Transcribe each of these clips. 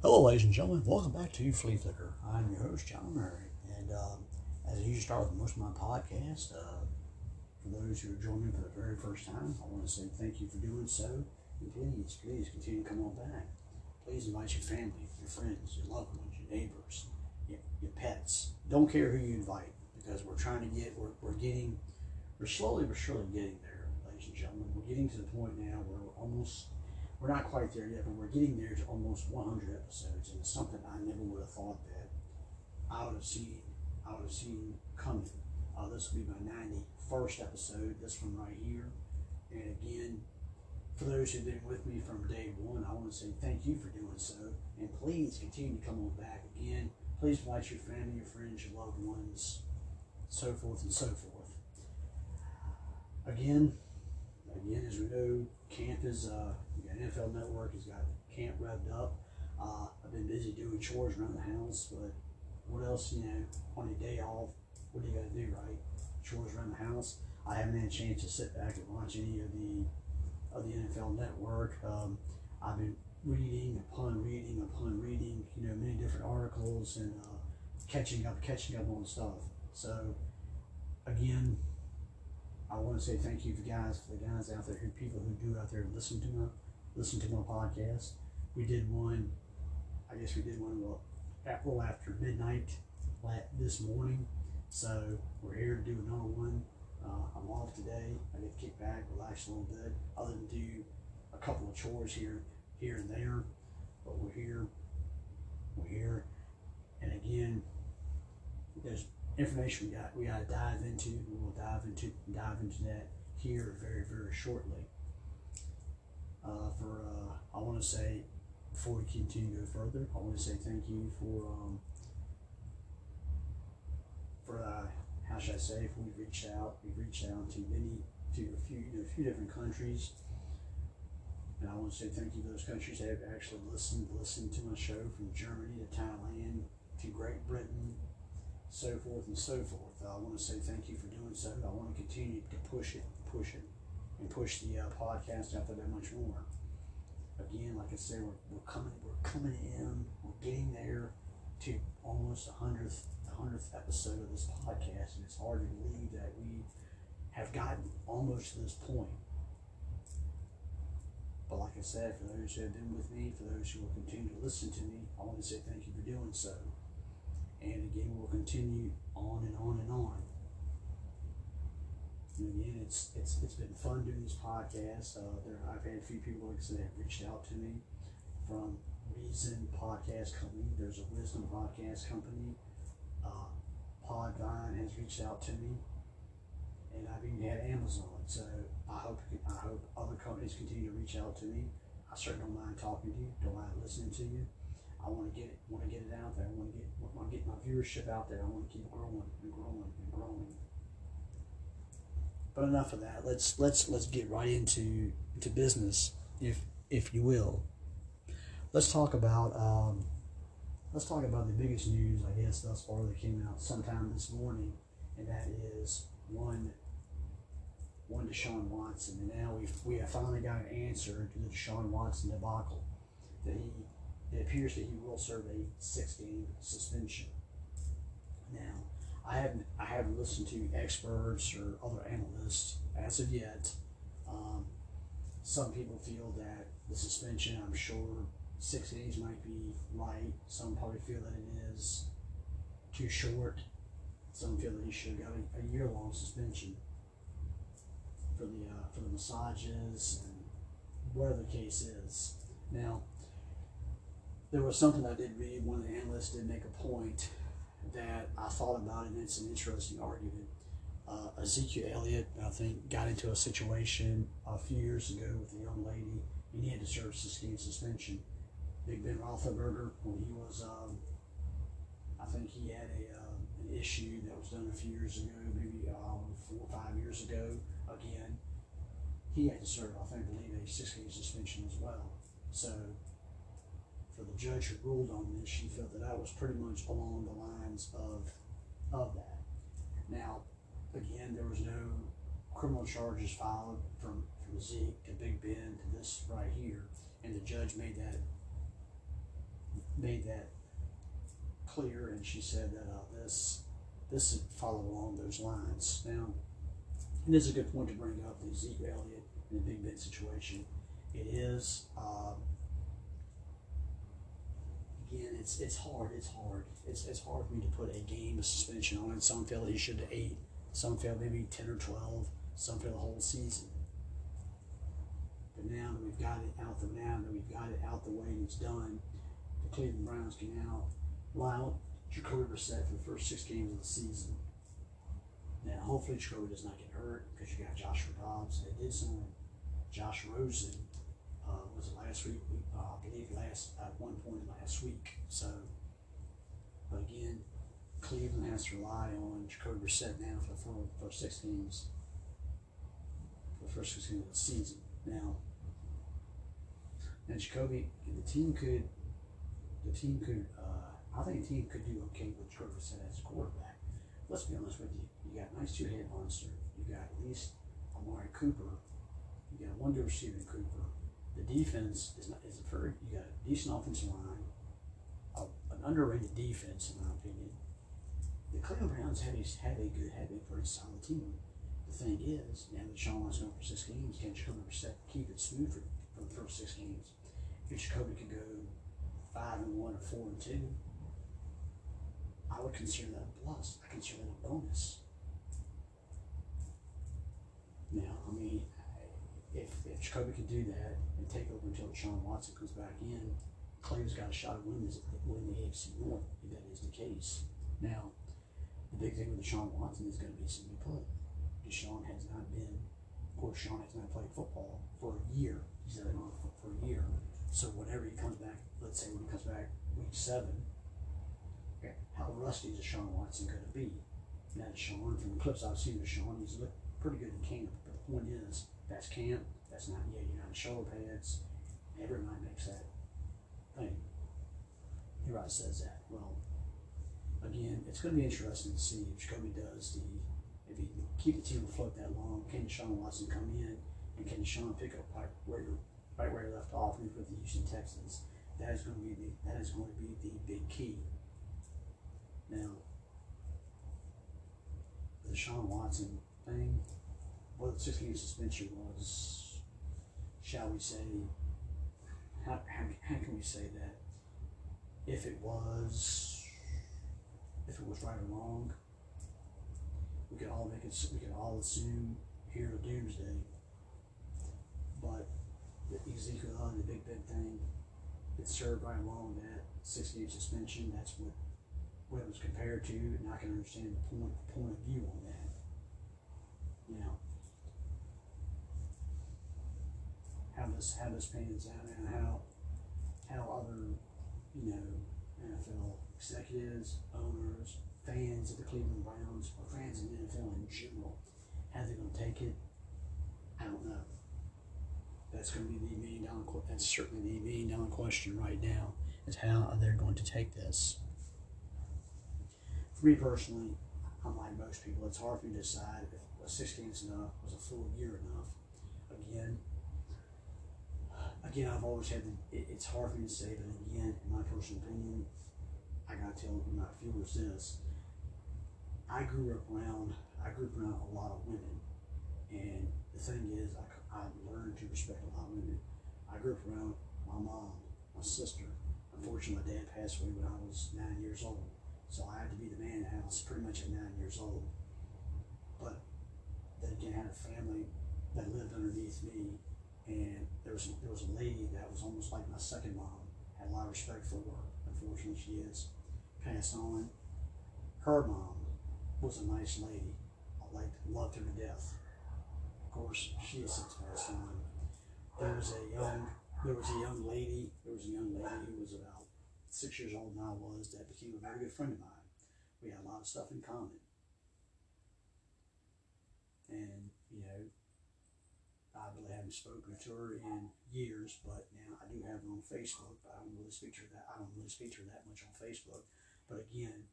Hello, ladies and gentlemen. Welcome back to Flea Flicker. I'm your host, John Murray. And um, as I usually start with most of my podcasts, uh, for those who are joining for the very first time, I want to say thank you for doing so. And please, please continue to come on back. Please invite your family, your friends, your loved ones, your neighbors, your, your pets. Don't care who you invite because we're trying to get, we're, we're getting, we're slowly but surely getting there, ladies and gentlemen. We're getting to the point now where we're almost we're not quite there yet, but we're getting there to almost 100 episodes, and it's something I never would have thought that I would have seen. I would have seen coming. Uh, this will be my 91st episode. This one right here, and again, for those who've been with me from day one, I want to say thank you for doing so, and please continue to come on back again. Please invite your family, your friends, your loved ones, so forth and so forth. Again, again, as we know, camp is uh, got NFL Network has got camp revved up. Uh, I've been busy doing chores around the house, but what else, you know, on a day off, what do you got to do, right? Chores around the house. I haven't had a chance to sit back and watch any of the of the NFL Network. Um, I've been reading upon reading upon reading, you know, many different articles and uh, catching up, catching up on stuff. So, again, I want to say thank you for guys, for the guys out there, who people who do out there listen to my listen to my podcast. We did one, I guess we did one well, at, well after midnight this morning. So we're here to do another one. Uh, I'm off today. I get to kick back, relax a little bit, other than do a couple of chores here, here and there. But we're here. We're here, and again, there's information we got we got to dive into. We will dive into dive into that here very very shortly. Uh, for uh, I want to say before we continue to go further, I want to say thank you for um, for uh, how should I say if we've reached out we've reached out to many to a few a few different countries. And I want to say thank you to those countries that have actually listened listened to my show from Germany to Thailand to Great Britain so forth and so forth. I want to say thank you for doing so. I want to continue to push it, push it, and push the uh, podcast out there that much more. Again, like I said, we're, we're coming, we're coming in, we're getting there to almost the hundredth, the hundredth episode of this podcast, and it's hard to believe that we have gotten almost to this point. But like I said, for those who have been with me, for those who will continue to listen to me, I want to say thank you for doing so. And again, we'll continue on and on and on. And again, it's it's it's been fun doing these podcasts. Uh, there, I've had a few people, like I said, have reached out to me from Reason Podcast Company. There's a Wisdom Podcast Company. Uh, Podvine has reached out to me, and I've even had Amazon. So I hope I hope other companies continue to reach out to me. I certainly don't mind talking to you. Don't mind listening to you. I want to get it, want to get it out there. I want to get, want to get my viewership out there. I want to keep growing and growing and growing. But enough of that. Let's let's let's get right into into business, if if you will. Let's talk about um, let's talk about the biggest news I guess thus far that came out sometime this morning, and that is one one Deshaun Watson, and now we we have finally got an answer to the Deshaun Watson debacle that he it appears that he will serve a six-game suspension. Now, I haven't I haven't listened to experts or other analysts as of yet. Um, some people feel that the suspension, I'm sure, six games might be light. Some probably feel that it is too short. Some feel that he should have got a, a year-long suspension for the uh, for the massages and whatever the case is. Now, there was something I did read. One of the analysts did make a point that I thought about, and it's an interesting argument. Uh, Ezekiel Elliott, I think, got into a situation a few years ago with a young lady, and he had to serve game suspension. Big Ben Roethlisberger, when he was, um, I think he had a uh, an issue that was done a few years ago, maybe uh, four or five years ago. Again, he had to serve, I think, believe a six game suspension as well. So for the judge who ruled on this, she felt that I was pretty much along the lines of of that. Now, again, there was no criminal charges filed from from Zeke to Big Ben to this right here, and the judge made that made that clear, and she said that uh, this this would follow along those lines. Now, it is a good point to bring up the Zeke Elliott and the Big Ben situation. It is. Um, again, it's it's hard. It's hard. It's, it's hard for me to put a game of suspension on it. Some feel he should eight. Some feel maybe ten or twelve. Some feel the whole season. But now that we've got it out the now that we've got it out the way and it's done, the Cleveland Browns can now allow Jacoby Brissett for the first six games of the season. Now, hopefully, Jacoby does not get hurt because you got Joshua Dobbs. They did sign Josh Rosen. Uh, was last week? Uh, I believe last at one point last week. So, but again, Cleveland has to rely on Jacoby Brissett now for the first six games. For the first six games of the season. Now, now Jacoby, the team could, the team could, uh, I think the team could do okay with Jacoby Brissett as quarterback. Let's be honest with you. You got a nice two-head monster. You got at least Amari Cooper. You got one receiver Cooper. The defense is not is a very you got a decent offensive line, a, an underrated defense in my opinion. The Cleveland Browns have a, have a good, have a pretty solid team. The thing is, now that Sean Watson's going for six games, can Jacoby Brissett keep it smooth for, for the first six games? If Jacoby could go five and one or four and two, I would consider that a plus. I consider that a bonus. Now, I mean, if, if Jacoby could do that and take over until Sean Watson comes back in, Clay's got a shot at winning, winning the AFC North if that is the case. Now, the big thing with Deshaun Watson is going to be some play. Deshaun has not been, of course, Sean has not played football for a year. He's been on for a year. So whenever he comes back, let's say when he comes back week seven, how rusty is Deshaun Watson going to be? Now, Deshaun, from the clips I've seen of Deshaun, he's looked pretty good in camp. But the point is, that's camp. That's not yet. You're not in shoulder pads. Everybody makes that thing. Everybody says that. Well, again, it's going to be interesting to see if Jacoby does the, if he can keep the team afloat that long. Can Deshaun Watson come in and can Deshaun pick up right where right where he left off with the Houston Texans? That is going to be the that is going to be the big key now, the Sean Watson thing, well, the six game suspension was, shall we say, how, how, how can we say that? If it was, if it was right or wrong, we could all make it, we could all assume here to doomsday. But the Ezekiel and the Big Ben thing, it served right along that six game suspension. That's what what it was compared to, and I can understand the point point of view on that. Now, how this how this pans out and how how other you know NFL executives, owners, fans of the Cleveland Browns, or fans of the NFL in general, how they're going to take it, I don't know. That's going to be the million dollar. That's certainly the million dollar question right now. Is how they're going to take this for me personally, I'm like most people, it's hard for me to decide if a 16 is enough, was a full year enough. Again, again, I've always had the, it, it's hard for me to say, but again, in my personal opinion, I gotta tell my viewers this. I grew up around, I grew up around a lot of women, and the thing is, I, I learned to respect a lot of women. I grew up around my mom, my sister. Unfortunately, my dad passed away when I was nine years old. So I had to be the man in the house pretty much at nine years old. But then again, I had a family that lived underneath me, and there was there was a lady that was almost like my second mom. Had a lot of respect for her. Unfortunately, she is passed on. Her mom was a nice lady. I liked loved her to death. Of course, she has since passed on. There was a young there was a young lady. There was a young lady who was about six years old than I was that became a very good friend of mine. We had a lot of stuff in common. And, you know, I really haven't spoken to her in years, but now I do have her on Facebook, but I don't really speak to her that I don't really speak to her that much on Facebook. But again,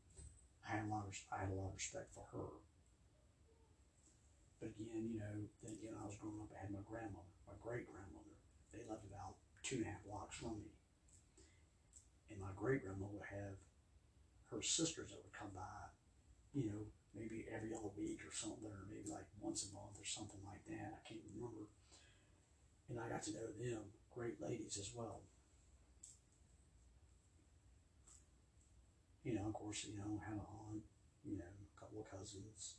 I had a lot of I had a lot of respect for her. But again, you know, then again, I was growing up. I had my grandmother, my great grandmother. They lived about two and a half blocks from me and my great grandmother would have her sisters that would come by, you know, maybe every other week or something, or maybe like once a month or something like that. I can't remember. And I got to know them, great ladies as well. You know, of course, you know, had an aunt, you know, a couple of cousins.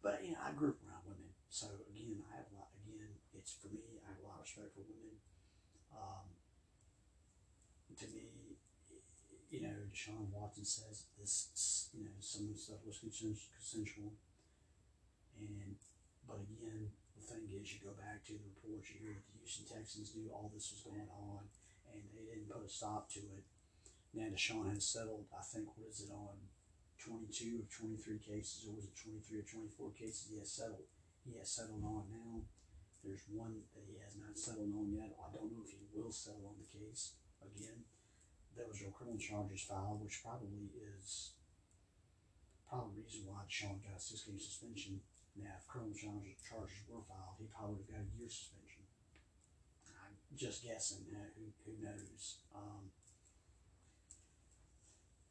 But, you know, I grew up around women. So, again, I have a lot, again, it's for me, I have a lot of respect for women. Um, to me, you know, Deshaun Watson says this, you know, some of the stuff was consensual. And, but again, the thing is, you go back to the reports, you hear that the Houston Texans knew all this was going on, and they didn't put a stop to it. Now, Deshaun has settled, I think, what is it on 22 or 23 cases, or was it 23 or 24 cases he has settled? He has settled on now. There's one that he has not settled on yet. I don't know if he will settle on the case again there was no criminal charges filed, which probably is probably the reason why Sean got a six game suspension. Now, if criminal charges, charges were filed, he probably would have got a year suspension. I'm just guessing. Uh, who, who knows? Um,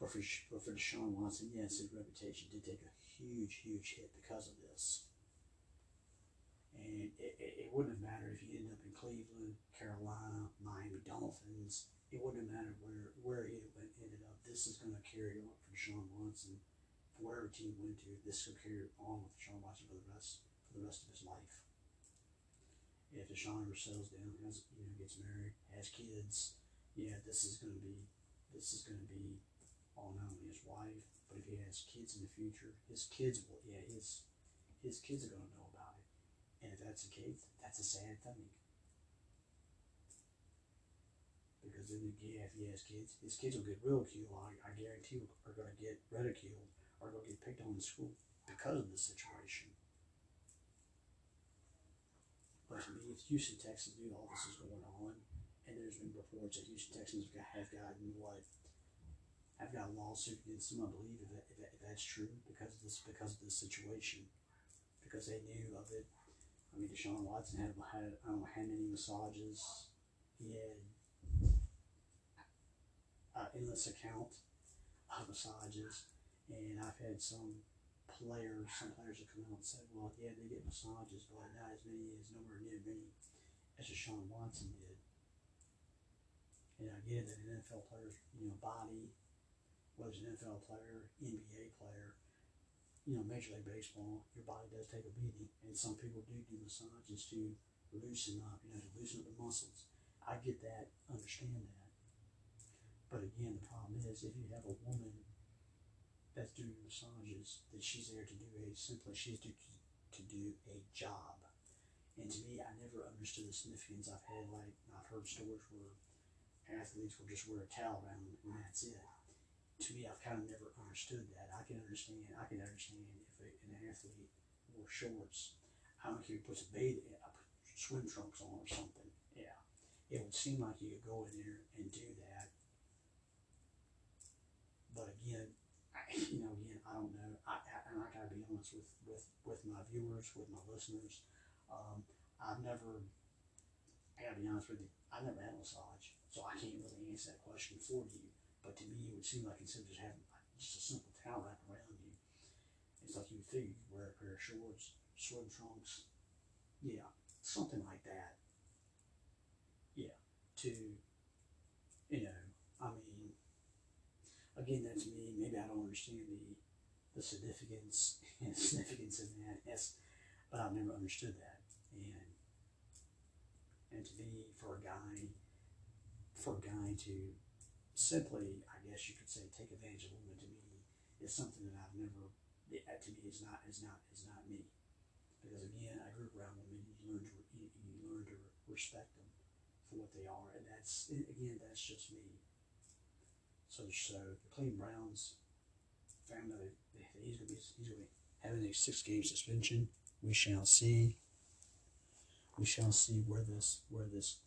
but for, but for Deshaun Watson, yes, his reputation did take a huge, huge hit because of this. And it, it, it wouldn't have mattered if he ended up in Cleveland, Carolina, Miami Dolphins, it wouldn't have mattered where where he ended up. This is going to carry on for Deshaun Watson for wherever team went to. This will carry on with Deshaun Watson for the rest for the rest of his life. If Deshaun ever settles down, has you know gets married, has kids, yeah, this is to be this is to be on not only his wife, but if he has kids in the future, his kids will yeah his his kids are to know about it. And if that's the case, that's a sad thing. because then again, if he has kids, his kids will get ridiculed. I, I guarantee are going to get ridiculed or to get picked on in school because of the situation. But to me, if Houston Texans knew all this is going on, and there's been reports that Houston Texans have gotten what have got a lawsuit against them, I believe if, that, if, that, if that's true because of this because of this situation, because they knew of it. I mean, Deshaun Watson had had I don't know how many massages he had uh, endless account of massages, and I've had some players, some players have come out and said, well, yeah, they get massages, but not as many as nowhere near many as Deshaun Watson did. And I get that an NFL player's, you know, body, whether it's an NFL player, NBA player, you know, Major League Baseball, your body does take a beating, and some people do do massages to loosen up, you know, to loosen up the muscles. I get that, understand that. But again, the problem is if you have a woman that's doing massages, that she's there to do a simply she's to to do a job. And to me, I never understood the significance. I've had like I've heard stories where athletes will just wear a towel around and that's it. To me, I've kind of never understood that. I can understand. I can understand if a, an athlete wore shorts. I don't care if he puts a bathing, swim trunks on or something. Yeah, it would seem like you could go in there and do that but again, you know, again, I don't know. I, I, and I gotta be honest with, with, with my viewers, with my listeners. Um, I've never, I gotta be honest with you, I never had a massage, so I can't really answer that question for you. But to me, it would seem like instead of just having just a simple towel wrapped around you, it's like you would figure you wear a pair of shorts, swim trunks, yeah, something like that. Yeah, to, you know, I mean, again, that's me. Maybe I don't understand the the significance and significance of that. Yes, but I've never understood that. And and to me, for a guy, for a guy to simply, I guess you could say, take advantage of a woman to me is something that I've never. To me is not is not is not me. Because again, I grew up around women. You learn to you, you learn to respect them for what they are, and that's again that's just me. So, so the Cleveland Browns found out that he's going to be he's going to be having a six game suspension. We shall see. We shall see where this where this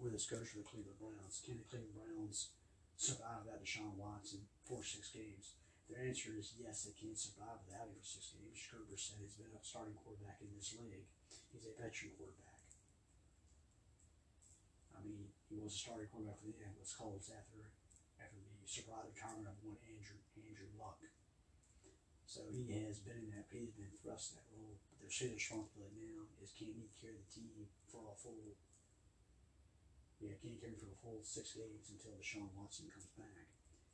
where this goes for the Cleveland Browns. Can the Cleveland Browns survive without Deshaun Watson for six games? Their answer is yes, they can survive without him for six games. Gerber said he's been a starting quarterback in this league. He's a veteran quarterback. I mean, he was a starting quarterback for the Angeles Colts after surprise retirement of one Andrew Andrew Luck. So he has been in that. He's been thrust in that role. Their serious responsibility now is can he carry the team for a full? Yeah, can he carry for a full six games until Deshaun Watson comes back?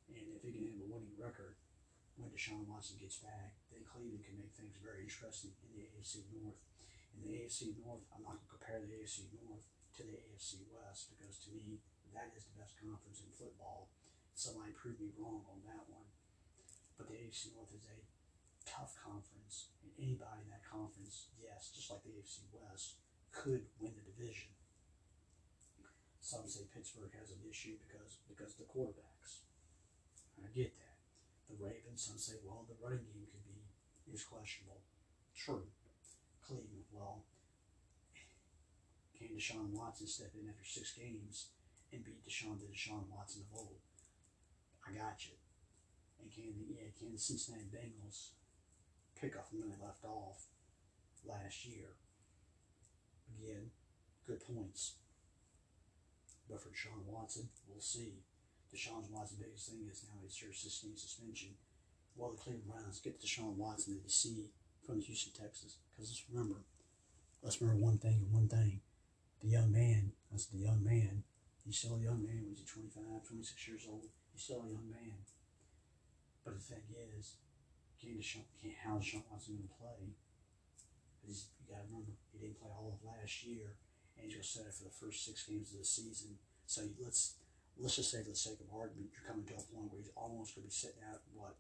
And if he can have a winning record when Deshaun Watson gets back, then Cleveland can make things very interesting in the AFC North. In the AFC North, I'm not going to compare the AFC North to the AFC West because to me, that is the best conference in football. Somebody proved me wrong on that one. But the AFC North is a tough conference, and anybody in that conference, yes, just like the AFC West, could win the division. Some say Pittsburgh has an issue because because the quarterbacks. I get that. The Ravens, some say, well, the running game could be is questionable. True. Cleveland, well, can Deshaun Watson step in after six games and beat Deshaun the Deshaun Watson of old? I got you. And can the yeah, can the Cincinnati Bengals pick up from when they left off last year? Again, good points. But for Deshaun Watson, we'll see. Deshaun Watson's biggest thing is now he's sure sustained suspension. While the Cleveland Browns get Deshaun Watson to DC from the Houston Texans. Because let's remember, let's remember one thing and one thing. The young man, that's the young man, he's still a young man. Was he 25, 26 years old? He's still a young man. But the thing is, can Deshaun, can, how is Deshaun Watson going to play? Because you got to remember, he didn't play all of last year, and he's going to set it for the first six games of the season. So let's let's just say, for the sake of argument, you're coming to a point where he's almost going to be sitting out what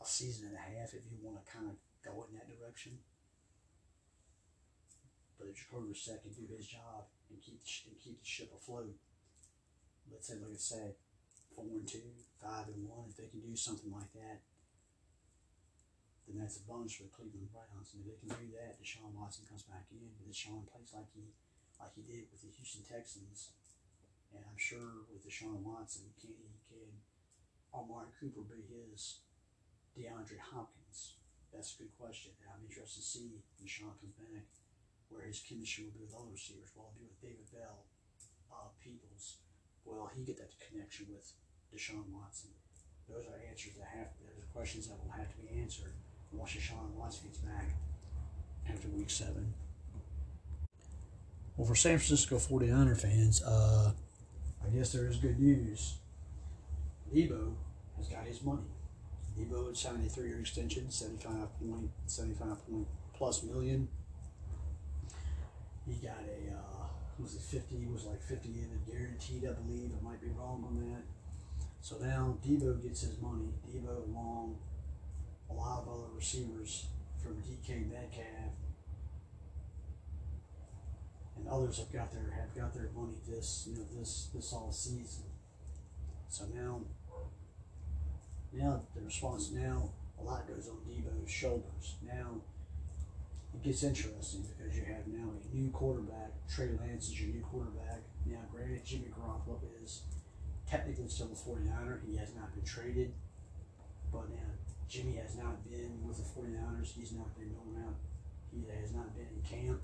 a season and a half if you want to kind of go in that direction. But if Jacoby Brissett can do his job and keep and keep the ship afloat, let's say, like I said, four and two, five and one, if they can do something like that, then that's a bonus for the Cleveland Browns. And if they can do that, Deshaun Watson comes back in, and Deshaun plays like he like he did with the Houston Texans. And I'm sure with Deshaun Watson, can he can Amari Cooper be his DeAndre Hopkins? That's a good question. And I'm interested to see Deshaun comes back where his chemistry will be with other receivers. Will be with David Bell, uh, Peoples? Will he get that connection with Deshaun Watson? Those are answers that have, those questions that will have to be answered once Deshaun Watson gets back after week seven. Well, for San Francisco 49er fans, uh, I guess there is good news. Deebo has got his money. Deebo signed a three-year extension, 75 point, 75 point plus million. He got a, uh, was it 50? was like 50 in guaranteed, I believe. I might be wrong on that. So now Deebo gets his money. Deebo, Long, a lot of other receivers from DK Metcalf and others have got their have got their money this you know this this all season. So now now the response now a lot goes on Deebo's shoulders. Now it gets interesting because you have now a new quarterback. Trey Lance is your new quarterback. Now, granted, Jimmy Garoppolo is technically still a 49er. He has not been traded. But now, Jimmy has not been with the 49ers. He's not been going out. He has not been in camp.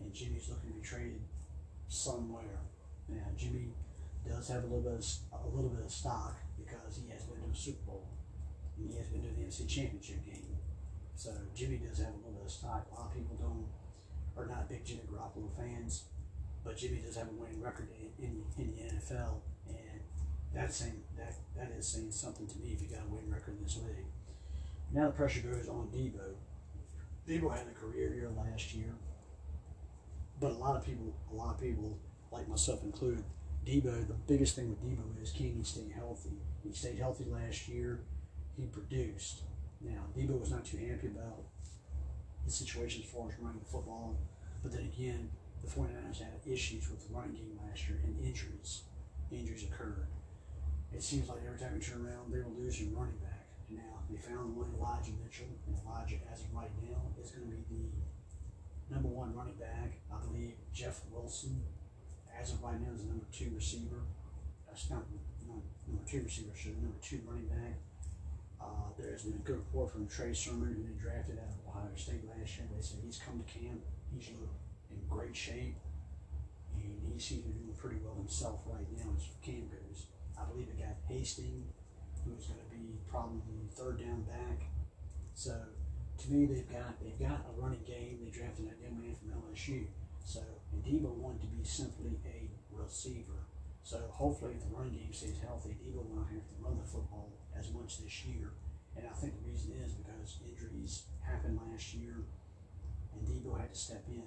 And Jimmy's looking to be traded somewhere. Now, Jimmy does have a little bit of, a little bit of stock because he has been to a Super Bowl. And he has been to the NFC Championship game. So Jimmy does have a little bit of stock. A lot of people don't are not big Jimmy Garoppolo fans, but Jimmy does have a winning record in, in, in the NFL, and that's saying that that is saying something to me if you got a winning record in this league. Now the pressure goes on Deebo. Deebo had a career year last year, but a lot of people, a lot of people, like myself included, Deebo. The biggest thing with Deebo is can he stay healthy? He stayed healthy last year. He produced. Now, Deebo was not too happy about the situation as far as running the football, but then again, the 49ers had issues with the running game last year and injuries. Injuries occurred. It seems like every time we turn around, they were losing running back. And now they found one Elijah Mitchell, and Elijah, as of right now, is going to be the number one running back. I believe Jeff Wilson, as of right now, is the number two receiver. That's not, not number two receiver, so number two running back. Uh, there's been a good report from Trey Sermon, who they drafted out of Ohio State last year. They said he's come to camp. He's in great shape, and he seems to be doing pretty well himself right now as camp goes. I believe it got Hastings, who's going to be probably third down back. So to me, they've got they've got a running game. They drafted that young man from LSU. So and Deebo wanted to be simply a receiver. So hopefully, if the running game stays healthy, Deebo will not have to run the football as much this year. And I think the reason is because injuries happened last year, and Deebo had to step in.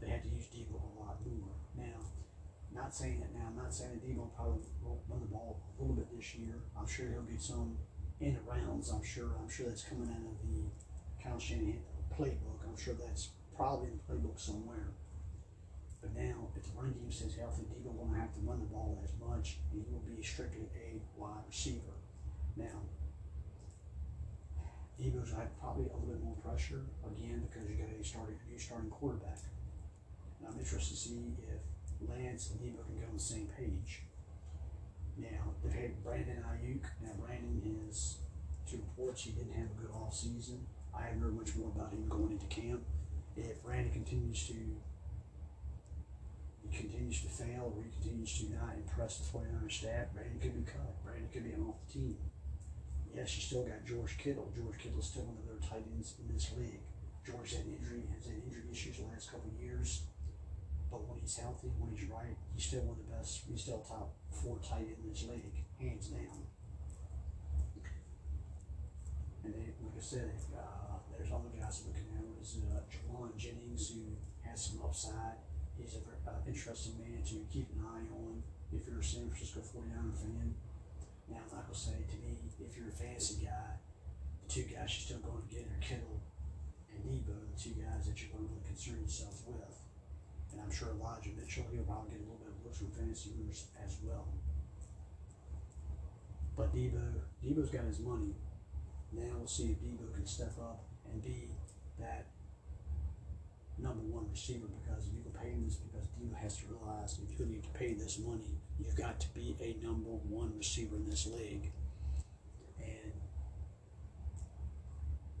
They had to use Deebo a lot more. Now, not saying that now. I'm not saying that Deebo probably won't run the ball a little bit this year. I'm sure he'll get some in the rounds. I'm sure. I'm sure that's coming out of the Kyle Shanahan playbook. I'm sure that's probably in the playbook somewhere. But now, if the running game stays healthy, Deebo won't have to run the ball as much, and he will be strictly a wide receiver. Now, Deebo's have probably a little bit more pressure again because you got a starting new starting quarterback. And I'm interested to see if Lance and Deebo can get on the same page. Now they've had Brandon Aiyuk. Now Brandon is to reports he didn't have a good off season. I haven't heard much more about him going into camp. If Brandon continues to continues to fail or he continues to not impress the 49 staff, Brandon could be cut. Brandon could be off the team. Yes, you still got George Kittle. George Kittle is still one of their tight ends in this league. George had injury has had injury issues the last couple years. But when he's healthy, when he's right, he's still one of the best. He's still top four tight end in this league, hands down. And they, like I said, uh, there's other guys looking at. Is uh, Jauan Jennings, who has some upside. He's an uh, interesting man to keep an eye on if you're a San Francisco 49er fan. Now, like I say, to me, if you're a fantasy guy, the two guys you're still going to get are Kittle and Deebo, the two guys that you're going to really concern yourself with. And I'm sure Elijah Mitchell, he'll probably get a little bit of looks from fantasy owners as well. But Deebo, Deebo's got his money. Now we'll see if Deebo can step up and be that number one receiver because you can pay him this because Deebo has to realize if you need to pay this money, you've got to be a number one receiver in this league. And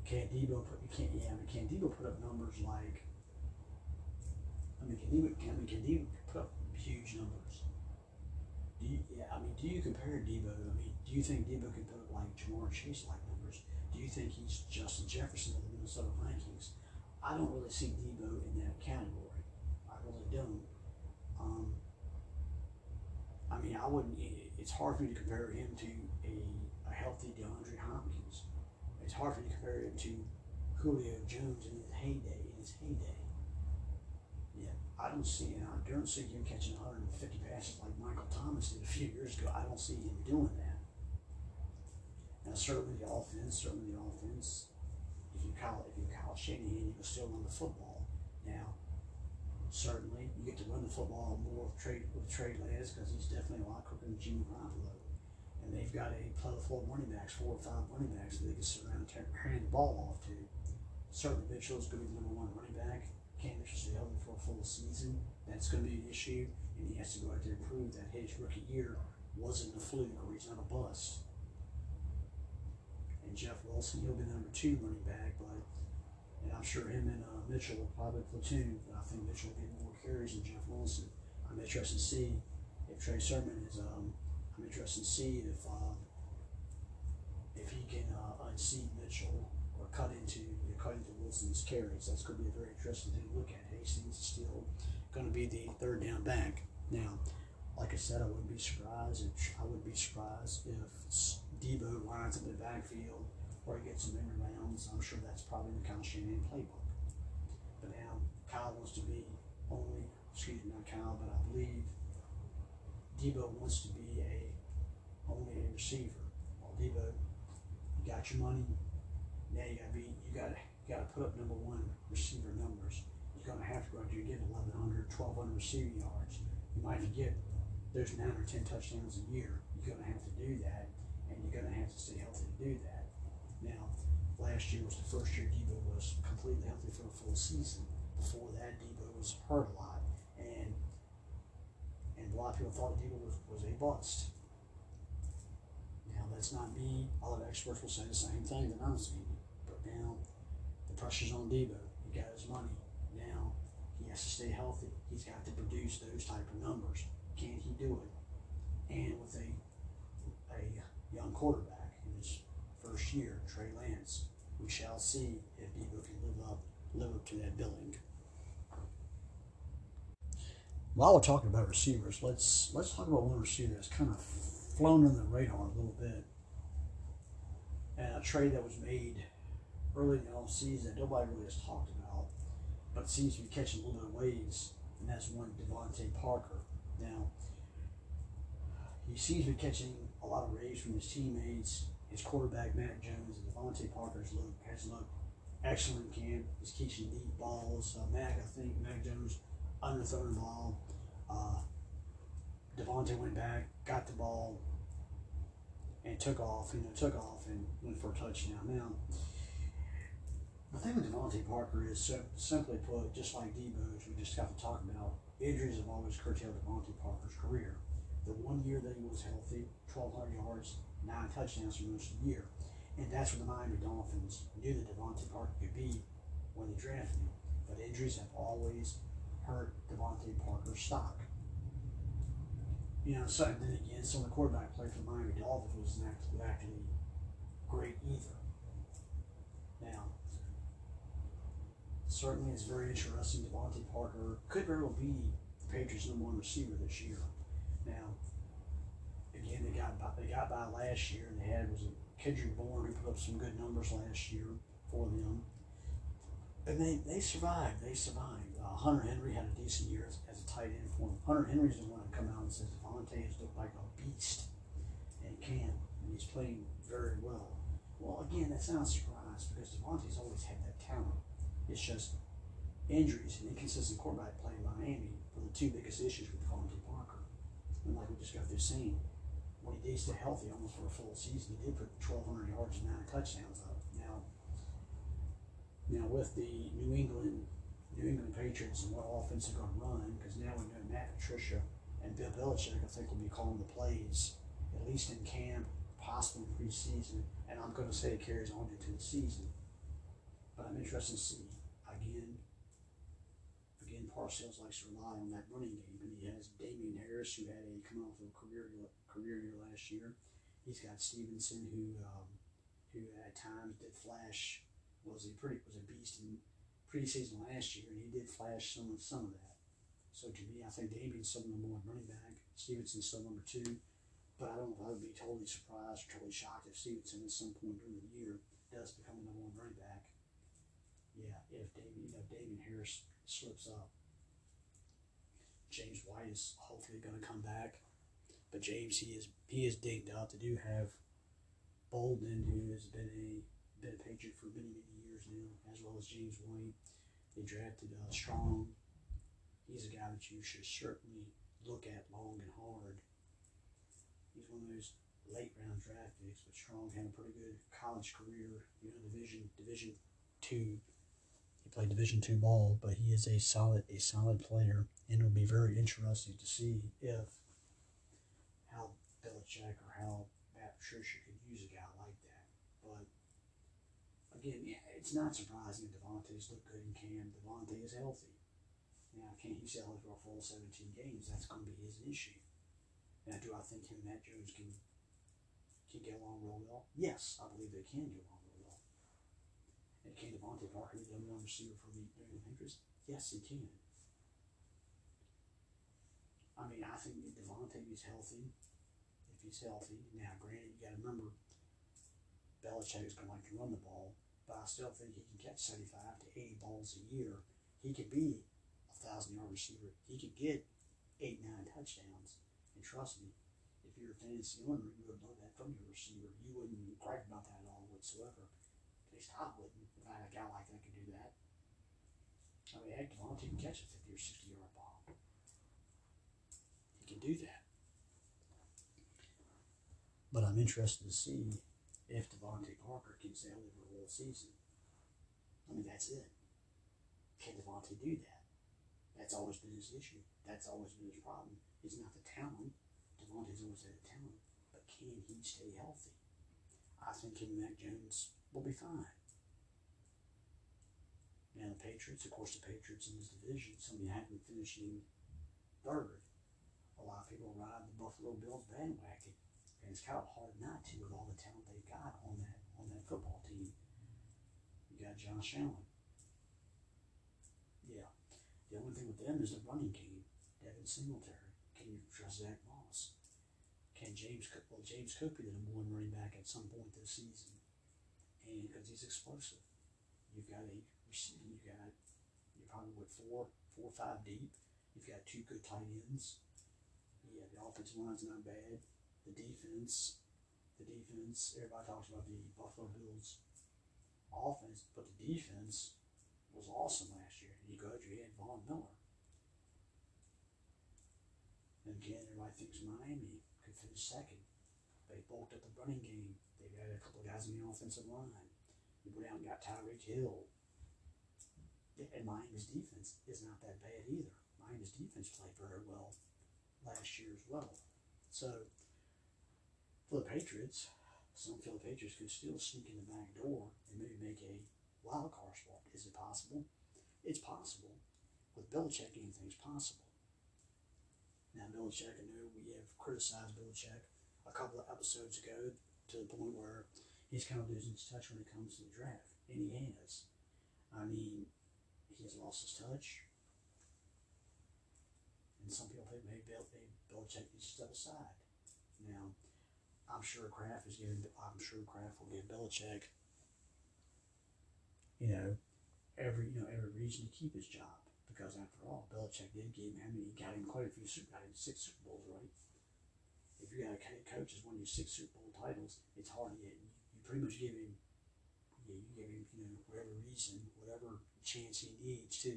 can Deebo put you can't yeah, I mean can Deebo put up numbers like I mean can I mean can Deebo put up huge numbers? Do you yeah, I mean do you compare Deebo? I mean, do you think Deebo can put up like Ja'Marr Chase like numbers? Do you think he's Justin Jefferson of the Minnesota Vikings? I don't really see Deebo in that category. I really don't. Um, I mean, I wouldn't. It's hard for me to compare him to a, a healthy DeAndre Hopkins. It's hard for me to compare him to Julio Jones in his heyday. In his heyday. Yeah, I don't see. I don't see him catching 150 passes like Michael Thomas did a few years ago. I don't see him doing that. Now, certainly the offense. Certainly the offense If you call if you call Shanahan, you can still run the football. Now, certainly you get to run the football more with Trey with Trey Lance because he's definitely a lot quicker than Jimmy Garoppolo. And they've got a plethora of running backs, four or five running backs that they can sit around and hand the ball off to. Certainly Mitchell is going to be the number one running back. Can't Mitchell stay healthy for a full season. That's going to be an issue, and he has to go out there and prove that his rookie year wasn't a fluke or he's not a bust and Jeff Wilson. He'll be the number two running back, but and I'm sure him and uh, Mitchell will probably platoon. But I think Mitchell will get more carries than Jeff Wilson. I'm interested to see if Trey Sermon is. Um, I'm interested to see if uh, if he can uh, unseat Mitchell or cut into you know, cut into Wilson's carries. That's going to be a very interesting thing to look at. Hastings is still going to be the third down back now. Like I said, I wouldn't be surprised if I wouldn't be surprised if Deebo lines up in the backfield or he gets some in rounds. I'm sure that's probably the Kyle Shanahan playbook. But now Kyle wants to be only, excuse me, not Kyle, but I believe Deebo wants to be a only a receiver. Well, Deebo, you got your money. Now you gotta be, you gotta, you gotta put up number one receiver numbers. You're gonna have to go out there and get 1,100, 1,200 receiving yards. You might get there's nine or ten touchdowns a year. You're gonna have to do that and you're going to have to stay healthy to do that. Now, last year was the first year Deebo was completely healthy for a full season. Before that, Deebo was hurt a lot, and and a lot of people thought Deebo was, was a bust. Now, that's not me. A lot of experts will say the same thing that I'm saying. But now, the pressure's on Deebo. He got his money. Now, he has to stay healthy. He's got to produce those type of numbers. Can he do it? And with a a young quarterback first year, Trey Lance. We shall see if Deebo can live up live up to that billing. While we're talking about receivers, let's let's talk about one receiver that's kind of flown under the radar a little bit. And a trade that was made early in the offseason that nobody really has talked about, but seems to be catching a little bit of waves, and that's one DeVante Parker. Now, he seems to be catching a lot of raves from his teammates. His quarterback, Mac Jones, and DeVante Parker's look has looked excellent camp. He's catching deep balls. Uh, Mac, I think, Mac Jones underthrown the ball. Uh, DeVante went back, got the ball, and took off. You know, took off and went for a touchdown. Now, the thing with DeVante Parker is so, simply put, just like Deebo, we just got to talk about, injuries have always curtailed DeVante Parker's career. The one year that he was healthy, 1,200 yards, nine touchdowns for most of the year. And that's what the Miami Dolphins knew that DeVante Parker could be when they drafted him. But injuries have always hurt DeVante Parker's stock. You know, so then again, some of the quarterback play for the Miami Dolphins wasn't actually, actually great either. Now, certainly it's very interesting. DeVante Parker could very well be the Patriots' number one receiver this year. Again, they got by, they got by last year, and they had was a Kendrick Bourne who put up some good numbers last year for them, and they they survived. They survived. Uh, Hunter Henry had a decent year as, as a tight end for them. Hunter Henry's the one that come out and says DeVante has looked like a beast and can, and he's playing very well. Well, again, that's not a surprise because DeVante's always had that talent. It's just injuries and inconsistent quarterback play in Miami were the two biggest issues with DeVante Parker. And like we just got through saying, when he did stay healthy almost for a full season, he did put 1,200 yards and nine touchdowns up. Now, now with the New England New England Patriots and what offense they're going to run, because now we know Matt Patricia and Bill Belichick, I think, will be calling the plays, at least in camp, possibly preseason, and I'm going to say it carries on into the season. But I'm interested to see again. Again, Parcells likes to rely on that running game, and he has Damien Harris, who had a come off of a career career year last year. He's got Stevenson, who um, who at times did flash was a pretty was a beast in preseason last year, and he did flash some of some of that. So to me, I think Damien's still number one running back. Stevenson's still number two. But I don't know if I would be totally surprised or totally shocked if Stevenson at some point during the year does become the number one running back. Yeah, if Damien, you know, Damien Harris slips up. James White is hopefully going to come back. But James, he is he is dinged up. They do have Bolden, who has been a been a Patriot for many many years now, as well as James White. They drafted uh, Strong. He's a guy that you should certainly look at long and hard. He's one of those late round draft picks, but Strong had a pretty good college career. You know, division division two. He played division two ball, but he is a solid a solid player, and it'll be very interesting to see if Belichick or how Matt Patricia could use a guy like that. But again, yeah, it's not surprising that DeVante's looked good in camp. DeVante is healthy. Now, can he stay healthy for a full 17 games? That's going to be his issue. Now, do I think him and Mac Jones can can get along real well? Yes, I believe they can get along real well. And can DeVante Parker be the number one receiver for the New England Patriots? Yes, he can. I mean, I think if DeVante is healthy, he's healthy, now granted, you got to remember, Belichick is going to like to run the ball, but I still think he can catch 75 to 80 balls a year. He could be a thousand yard receiver. He could get eight, nine touchdowns. And trust me, if you're a fantasy owner, you would love that from your receiver. You wouldn't gripe about that at all whatsoever. At least I wouldn't if I had a guy like that could do that. I mean, heck, DeVante can catch a 50 or 60 yard ball. He can do that. But I'm interested to see if DeVante Parker can stay healthy for a whole season. I mean, that's it. Can DeVante do that? That's always been his issue. That's always been his problem. It's not the talent. DeVante's always had the talent. But can he stay healthy? I think him and Mac Jones will be fine. Now the Patriots, of course, the Patriots in this division, some of you have them finishing third. A lot of people ride the Buffalo Bills bandwagon, and it's kind of hard not to with all the talent they've got on that on that football team. You got Josh Allen. Yeah. The only thing with them is the running game. Devin Singletary. Can you trust Zach Moss? Can James Cook? Well, James Cook be the number one running back at some point this season, and because he's explosive, you've got a. You got you're probably with four, four or five deep. You've got two good tight ends. Yeah, the offensive line's not bad. The defense, the defense. Everybody talks about the Buffalo Bills offense, but the defense was awesome last year. You go, you had Von Miller. And again, everybody thinks Miami could finish second. They bulked up the running game. They've got a couple of guys in the offensive line. You go down and got Tyreek Hill. And Miami's defense is not that bad either. Miami's defense played very well last year as well. So for the Patriots, some feel the Patriots could still sneak in the back door and maybe make a wild card spot. Is it possible? It's possible. With Belichick, anything's possible. Now, Belichick, I know we have criticized Belichick a couple of episodes ago to the point where he's kind of losing his touch when it comes to the draft, and he has. I mean, he has lost his touch. And some people think maybe Belichick needs to step aside. Now, I'm sure Kraft is giving. I'm sure Kraft will give Belichick, you know, every you know every reason to keep his job because after all, Belichick did give him how many? He got him quite a few. Super, got him six Super Bowls, right? If you got a coach who's won you six Super Bowl titles, it's hard to get. You pretty much give him. Yeah, you give him, you know, whatever reason, whatever chance he needs to.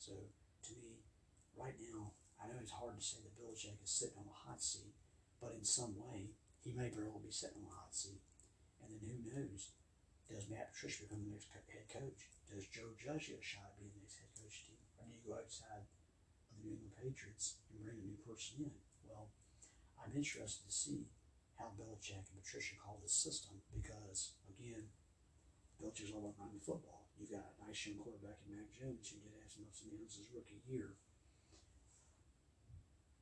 So, to me, right now, I know it's hard to say that Belichick is sitting on a hot seat, but in some way, he may very well be sitting on a hot seat. And then who knows? Does Matt Patricia become the next head coach? Does Joe Judge get a shot at being the next head coach team? Or do you go outside of the New England Patriots and bring a new person in? Well, I'm interested to see how Belichick and Patricia call this system because, again, Belichick's all about running football. You've got a nice young quarterback in Mac Jones who did have some ups and his rookie year.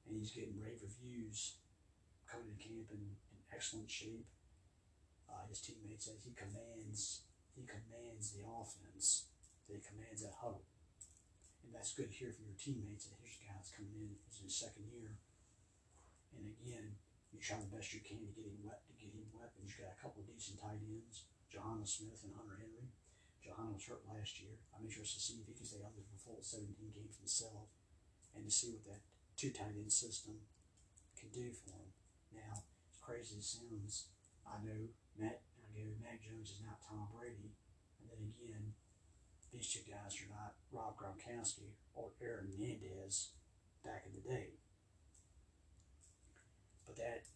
And he's getting rave reviews coming to camp in excellent shape. Uh, his teammates says he commands he commands the offense. That he commands that huddle. And that's good to hear from your teammates that here's a guy that's coming in, he's in his second year. And again, you try the best you can to get him wet to get him weapons. You got a couple of decent tight ends, Jonnu Smith and Hunter Henry. Jonnu was hurt last year. I'm interested to see if he can stay healthy for full 17 games himself and to see what that two tight end system can do for him. Now, crazy sounds, I know Matt, I go, Mac Jones is not Tom Brady. And then again, these two guys are not Rob Gronkowski or Aaron Hernandez back in the day. But that,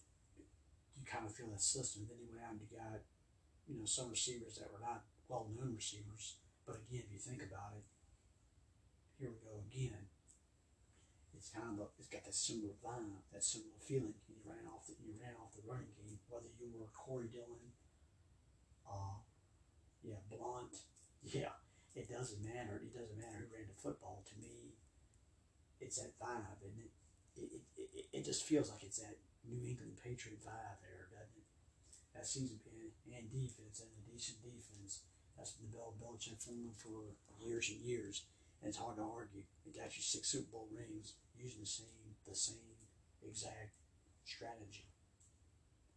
you kind of feel that system. Then you went out and you got, you know, some receivers that were not well known receivers. But again, if you think about it, here we go again it's kind of it's got that similar vibe, that similar feeling. You ran off the you ran off the running game, whether you were Corey Dillon, uh, yeah, Blount, yeah, it doesn't matter. It doesn't matter who ran the football. To me, it's that vibe, and it it, it, it just feels like it's that New England Patriot vibe there, doesn't it? That season and, and defense and a decent defense. That's been the Bill Belichick formula for years and years and it's hard to argue. He got you six Super Bowl rings using the same the same exact strategy.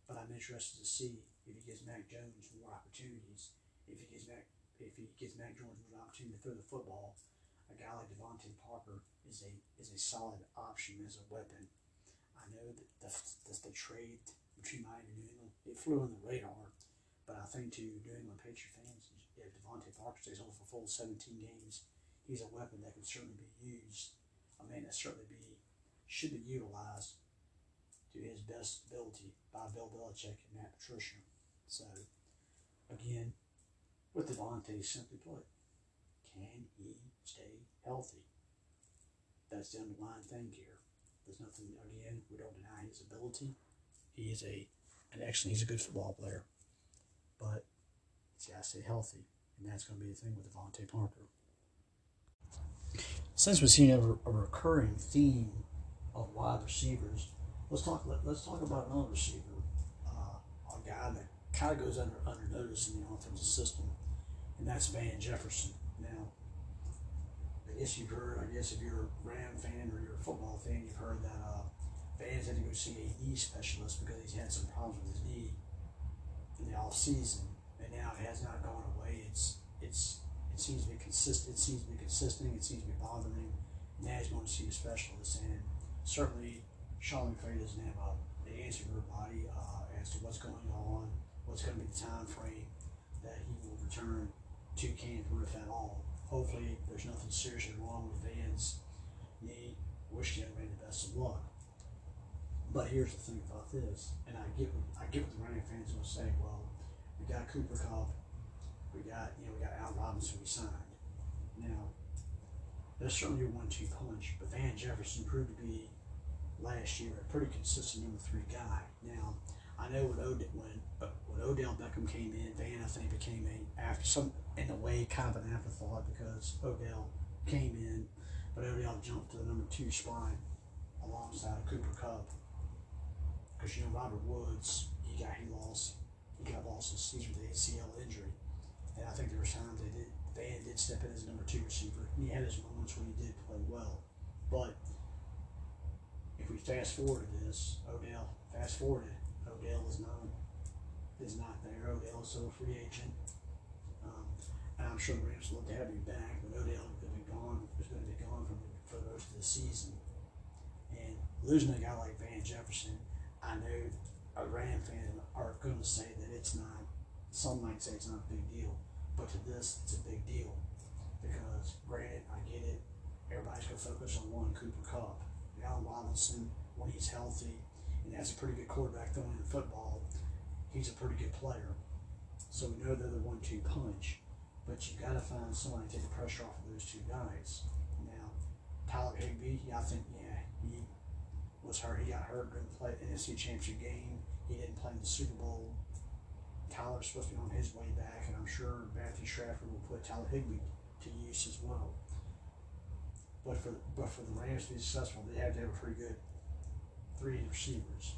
But I'm interested to see if he gives Mac Jones more opportunities. If he gives Mac if he gives Mac Jones more opportunity to throw the football, a guy like DeVante Parker is a is a solid option as a weapon. I know that the, the, the trade between Miami and New England it flew on the radar, but I think to New England Patriot fans, if DeVante Parker stays on for full 17 games, he's a weapon that can certainly be used. I mean, that certainly be should be utilized to his best ability by Bill Belichick and Matt Patricia. So, again, with DeVante, simply put, can he stay healthy? That's the underlying thing here. There's nothing, again, we don't deny his ability. He is a an excellent, he's a good football player. But he's to stay healthy. And that's going to be the thing with DeVante Parker since we've seen a, a recurring theme of wide receivers, let's talk. Let, us talk about another receiver uh, a guy that kind of goes under under notice in the offensive system, and that's Van Jefferson. Now, I guess you've heard. I guess if you're a Ram fan or you're a football fan, you've heard that uh, Van's had to go see a knee specialist because he's had some problems with his knee in the off season, and now it has not gone away. It's it's it seems to be consistent. It seems to be consistent. It seems to be bothering. Now he's going to see a specialist, and certainly Sean McVay doesn't have a, the answer to everybody uh, as to what's going on, what's going to be the time frame that he will return to Canton, if at all. Hopefully, there's nothing seriously wrong with Van's knee. Wish him the best of luck. But here's the thing about this, and I get I get what the running fans will say. Well, we got Cooper Kupp, we got you know we got Al Robinson we signed. Now, that's certainly your one-two punch, but Van Jefferson proved to be last year a pretty consistent number three guy. Now, I know when Odell, when, when Odell Beckham came in, Van I think became a after some in a way kind of an afterthought because Odell came in, but Odell jumped to the number two spot alongside of Cooper Kupp. Because you know Robert Woods, he got he lost he got lost this season with the ACL injury, and I think there was times they did Van did step in as number two receiver. And he had his moments when he did play well, but if we fast forward to this, Odell, fast forwarded, Odell is not is not there. Odell is still a free agent. Um, and I'm sure the Rams would love to have him back, but Odell could be gone. Is going to be gone for the, for the rest of the season. And losing a guy like Van Jefferson, I know a Ram fan are going to say that it's not. Some might say it's not a big deal, but to this, it's a big deal because, granted, I get it. Everybody's going to focus on one Cooper Kupp. Allen Robinson, when he's healthy, and has a pretty good quarterback throwing in football, he's a pretty good player. So we know they're the one-two punch, but you got to find somebody to take the pressure off of those two guys. Now, Tyler Higbee, yeah, I think yeah, he was hurt. He got hurt during the the NFC Championship game. He didn't play in the Super Bowl. Tyler's supposed to be on his way back, and I'm sure Matthew Stafford will put Tyler Higbee to use as well. But for but for the Rams to be successful, they have to have a pretty good three receivers,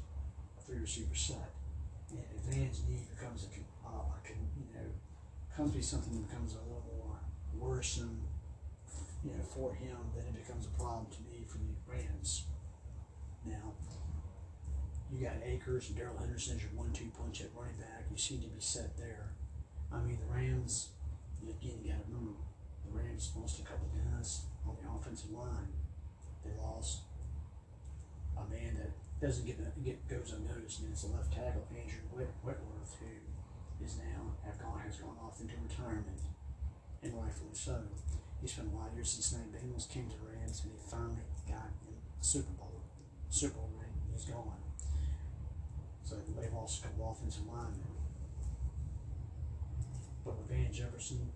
a three receiver set. And if Van's knee becomes a, uh, a you know comes to be something that becomes a little more worrisome, you know, for him, then it becomes a problem to me for the Rams. Now, you got Akers and Darrell Henderson as your one-two punch at running back. You seem to be set there. I mean, the Rams, again, you got to remember, the Rams lost a couple guys on the offensive line. They lost a man that doesn't get, get goes unnoticed, and it's a left tackle, Andrew Whitworth, who is now have gone has gone off into retirement, and rightfully so. He spent a lot of years since Cincinnati Bengals came to the Rams, and he finally got in the Super Bowl, Super Bowl ring. He's gone. So they've lost a couple offensive linemen. But with Van Jefferson,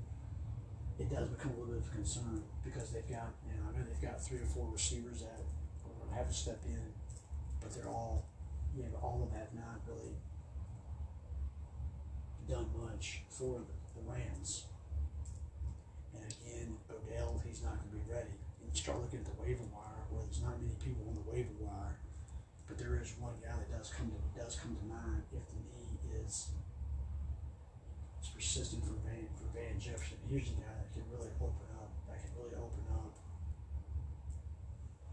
it does become a little bit of a concern because they've got, you know, I know they've got three or four receivers that are have to step in, but they're all, you know, all of them have not really done much for the, the Rams. And again, Odell, he's not going to be ready. And you start looking at the waiver wire, where there's not many people on the waiver wire, but there is one guy that does come to does come to mind if the knee is is persistent for Van for Van Jefferson. Here's a guy that can really open up. That can really open up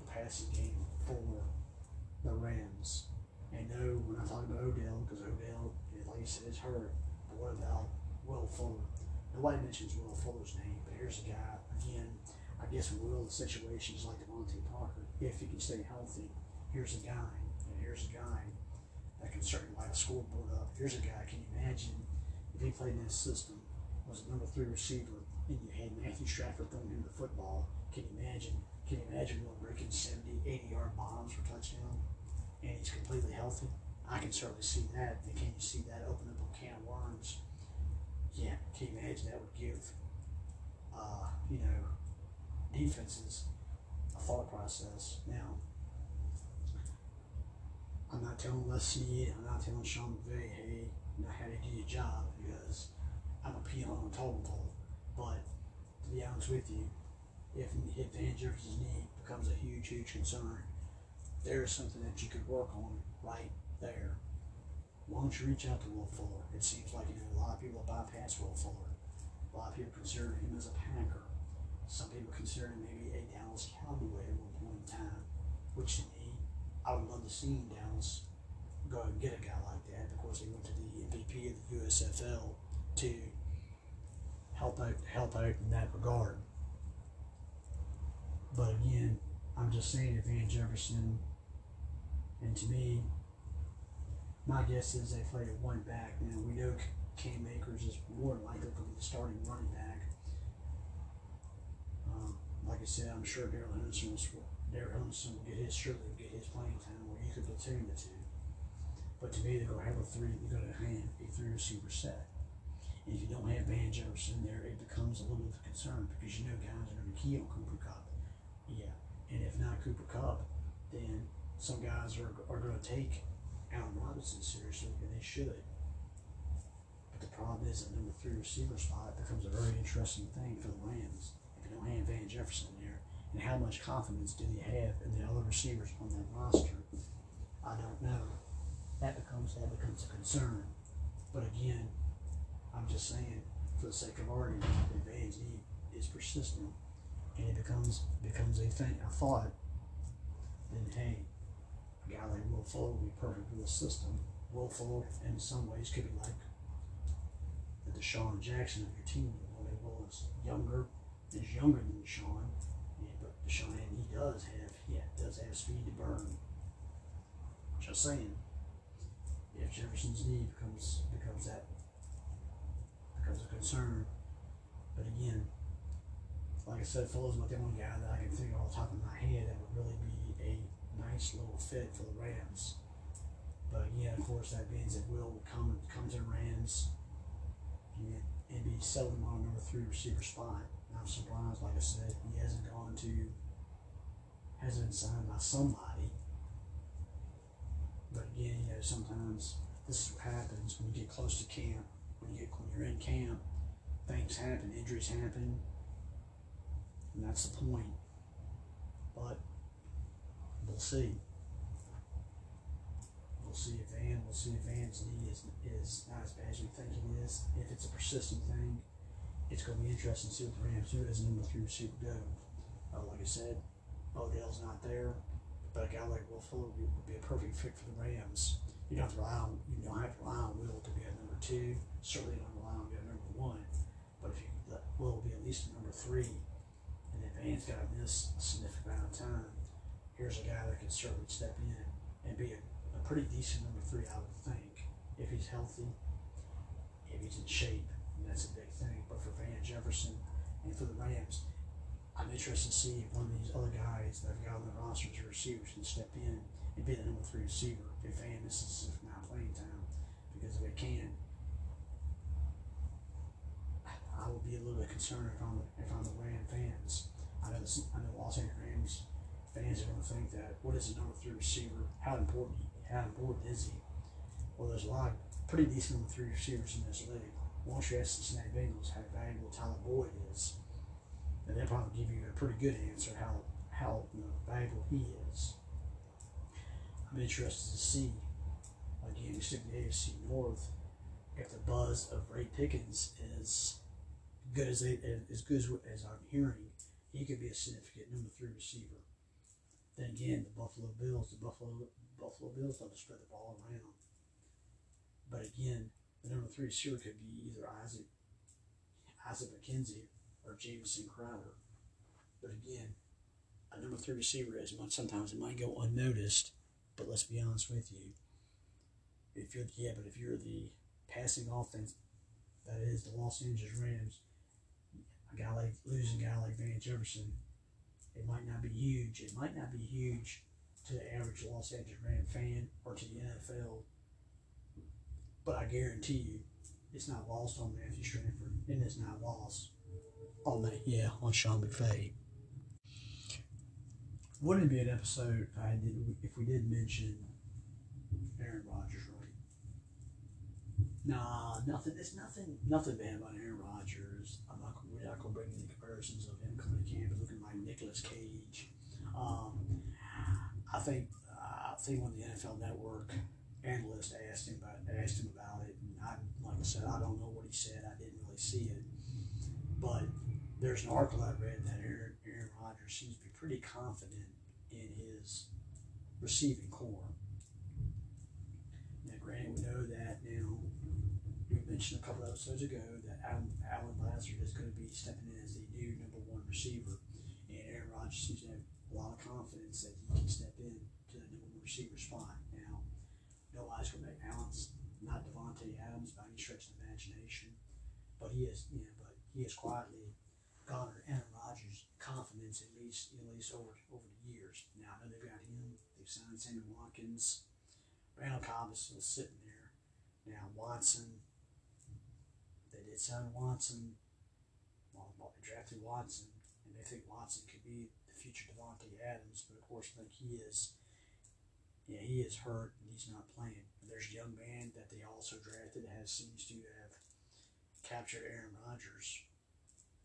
the passing game for the Rams. And no, we're not talking about Odell because Odell, like you said, is hurt. But what about Will Fuller? Nobody mentions Will Fuller's name, but here's a guy again. I guess in Will the situation is like DeVante Parker. If he can stay healthy, here's a guy, here's a guy that can certainly light a scoreboard up. Here's a guy. Can you imagine if he played in this system, was a number three receiver, and you had Matthew Stafford throwing him the football? Can you imagine? Can you imagine Will breaking 70, 80 yard bombs for touchdown, and he's completely healthy? I can certainly see that. And can you see that open up a can of worms? Yeah, can you imagine that would give, uh, you know, defenses a thought process. Now, I'm not telling Les Snead, I'm not telling Sean McVay, hey, you know how to do your job because I'm a peon on a totem pole. But to be honest with you, if, if Van Jefferson's knee becomes a huge, huge concern, there is something that you could work on right there. Why don't you reach out to Will Fuller? It seems like you know a lot of people bypass Will Fuller. A lot of people consider him as a Packer. Some people consider him maybe a Dallas Cowboy at one point in time, which to me, I would love to see Dallas go and get a guy like that because he went to the MVP of the USFL to help out help out in that regard. But again, I'm just saying if Van Jefferson and to me, my guess is they play a one back. Now we know Cam Akers is more likely to be the starting running back. Um, like I said, I'm sure Darrell Henderson will, Darrell Henderson will get his surely his playing time where you could platoon the two. But to me, they're gonna have a three. They're gonna have a three receiver set. And if you don't have Van Jefferson there, it becomes a little bit of a concern because you know guys are gonna key on Cooper Kupp. Yeah, and if not Cooper Kupp, then some guys are, are going to take Allen Robinson seriously, and they should. But the problem is that number three receiver spot becomes a very interesting thing for the Rams. If you don't have Van Jefferson and how much confidence do they have in the other receivers on that roster? I don't know. That becomes that becomes a concern. But again, I'm just saying, for the sake of argument, Van's need is persistent, and it becomes becomes a thing, a thought, then hey, a guy like Will Fuller would be perfect for the system. Will Fuller, in some ways, could be like the DeSean Jackson of your team. Only Will is younger, is younger than DeSean, DeSean he does have yeah does have speed to burn. Just saying, if Jefferson's knee becomes becomes that becomes a concern, but again, like I said, Fuller's not the only guy that I can think of off the top of my head that would really be a nice little fit for the Rams. But again, of course, that means that Will come come to the Rams and, be seldom on number three receiver spot. I'm surprised, like I said, he hasn't gone to hasn't been signed by somebody. But again, you know, sometimes this is what happens when you get close to camp. When you get when you're in camp, things happen, injuries happen, and that's the point. But we'll see. We'll see if Van, we'll see if Van's knee is, is not as bad as we think it is. If it's a persistent thing, it's going to be interesting to see what the Rams do as a number three receiver go. Uh, like I said, Odell's not there, but a guy like Will Fuller would be, would be a perfect fit for the Rams. You don't have to rely on you don't have to rely on Will to be a number two. Certainly don't rely on be number one. But if you let Will be at least a number three, and if Van's got to miss a significant amount of time, here's a guy that can certainly step in and be a, a pretty decent number three, I would think, if he's healthy, if he's in shape, and that's a big thing. But for Van Jefferson and for the Rams, I'm interested to see if one of these other guys that have got on the roster as receivers can step in and be the number three receiver if Van misses if not playing time. Because if they can, I will be a little bit concerned if I'm if I'm the Ram fans. I know this, I know Los Angeles Rams fans are going to think that what is a number three receiver? How important? How important is he? Well, there's a lot of pretty decent number three receivers in this league. Once you ask the Cincinnati Bengals how valuable Tyler Boyd is, then they'll probably give you a pretty good answer how how you know, valuable he is. I'm interested to see again, you stick the AFC North if the buzz of Ray Pickens is good as they, as good as, as I'm hearing, he could be a significant number three receiver. Then again, the Buffalo Bills, the Buffalo Buffalo Bills love to spread the ball around. But again, the number three receiver could be either Isaac Isaac McKenzie or Jamison Crowder. But again, a number three receiver is sometimes it might go unnoticed, but let's be honest with you. If you're the, yeah, but if you're the passing offense that is the Los Angeles Rams, a guy like losing a guy like Van Jefferson, it might not be huge. It might not be huge to the average Los Angeles Ram fan or to the NFL. But I guarantee you, it's not lost on Matthew Stafford, and it's not lost on that. Yeah, on Sean McVay. Wouldn't it be an episode if I did if we did mention Aaron Rodgers, right? Nah, nothing. There's nothing. Nothing bad about Aaron Rodgers. I'm not. We're not gonna bring any comparisons of him coming to campus looking like Nicolas Cage. Um, I think. I think when the NFL Network analyst asked him about asked him about it, and I, like I said, I don't know what he said. I didn't really see it, but there's an article I read that Aaron, Aaron Rodgers seems to be pretty confident in his receiving corps. Now, granted, we know that now we mentioned a couple episodes ago that Allen, Allen Lazard is going to be stepping in as the new number one receiver, and Aaron Rodgers seems to have a lot of confidence that he can step in to the number one receiver spot. Now, nobody's going to make Allen's not Davante Adams by any stretch of the imagination, but he is, you know, but he has quietly garnered Aaron Rodgers' confidence at least at least over over the years. Now I know they've got him. They've signed Sammy Watkins. Randall Cobb is still sitting there. Now Watson. They did sign Watson. Well, they drafted Watson, and they think Watson could be the future Davante Adams, but of course, I think he is. Yeah, he is hurt and he's not playing. There's a young man that they also drafted has seems to have captured Aaron Rodgers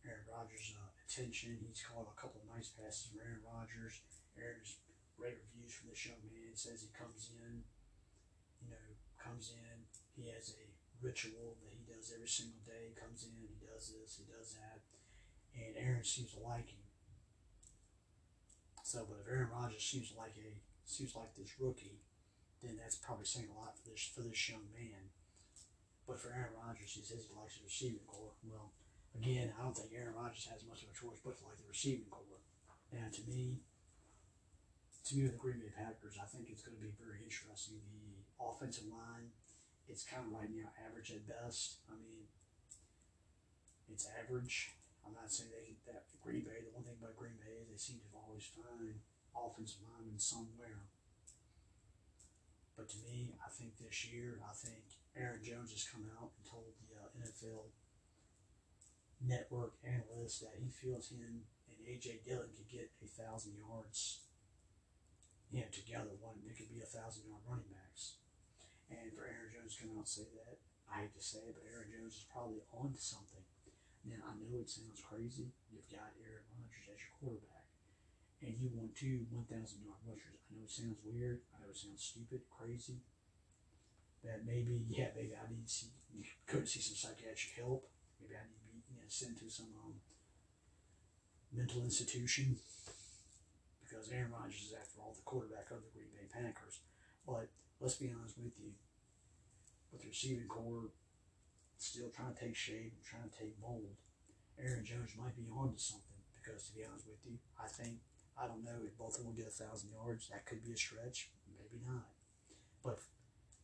Aaron Rodgers' uh, attention. He's caught a couple of nice passes from Aaron Rodgers. Aaron's great reviews from this young man. Says he comes in, you know, comes in. He has a ritual that he does every single day. He comes in, he does this, he does that, and Aaron seems to like him. So, but if Aaron Rodgers seems like a seems like this rookie, then that's probably saying a lot for this for this young man. But for Aaron Rodgers, he says he likes the receiving corps. Well, Again, I don't think Aaron Rodgers has much of a choice but to like the receiving corps. And to me, to me with the Green Bay Packers, I think it's going to be very interesting. The offensive line, it's kind of right now average at best. I mean, it's average. I'm not saying they that Green Bay. The one thing about Green Bay is they seem to always find offensive linemen somewhere. But to me, I think this year, I think Aaron Jones has come out and told the uh, NFL network analyst that he feels him and AJ Dillon could get a thousand yards. You know, together, one they could be a thousand yard running backs. And for Aaron Jones to come out and say that, I hate to say it, but Aaron Jones is probably on to something. Now I know it sounds crazy. You've got Aaron Rodgers as your quarterback, and you want two one thousand yard rushers. I know it sounds weird. I know it sounds stupid, crazy. That maybe, yeah, maybe I need to see, could see some psychiatric help. Maybe I need to be sent to some um, mental institution because Aaron Rodgers is, after all, the quarterback of the Green Bay Packers. But let's be honest with you, with the receiving corps still trying to take shape, trying to take mold, Aaron Jones might be on to something because, to be honest with you, I think, I don't know if both of them get a 1,000 yards. That could be a stretch, maybe not. But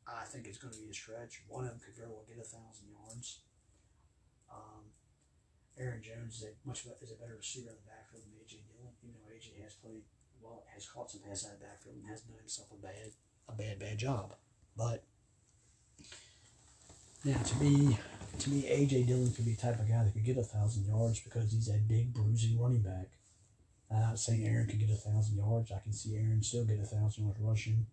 I think it's going to be a stretch. One of them could very well get a 1,000 yards. Um, Aaron Jones is a much is a better receiver in the backfield than AJ Dillon. Even though AJ has played well, has caught some passes out of the backfield and hasn't done himself a bad a bad bad job. But now to me, to me, AJ Dillon could be the type of guy that could get a thousand yards because he's a big bruising running back. Uh, I'm not saying Aaron could get a thousand yards. I can see Aaron still get a thousand yards rushing,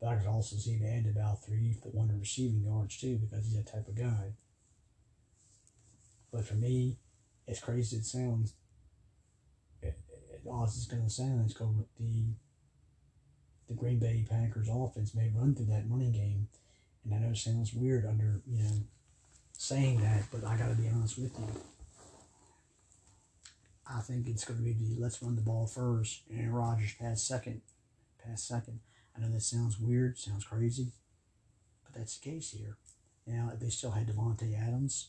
but I could also see him add about three for one receiving yards too because he's that type of guy. But for me, as crazy as it sounds, it, it, it's going to sound is go the the Green Bay Packers offense may run through that running game, and I know it sounds weird under you know saying that, but I got to be honest with you. I think it's going to be the let's run the ball first, and Rodgers pass second, pass second. I know that sounds weird, sounds crazy, but that's the case here. Now, if they still had Davante Adams,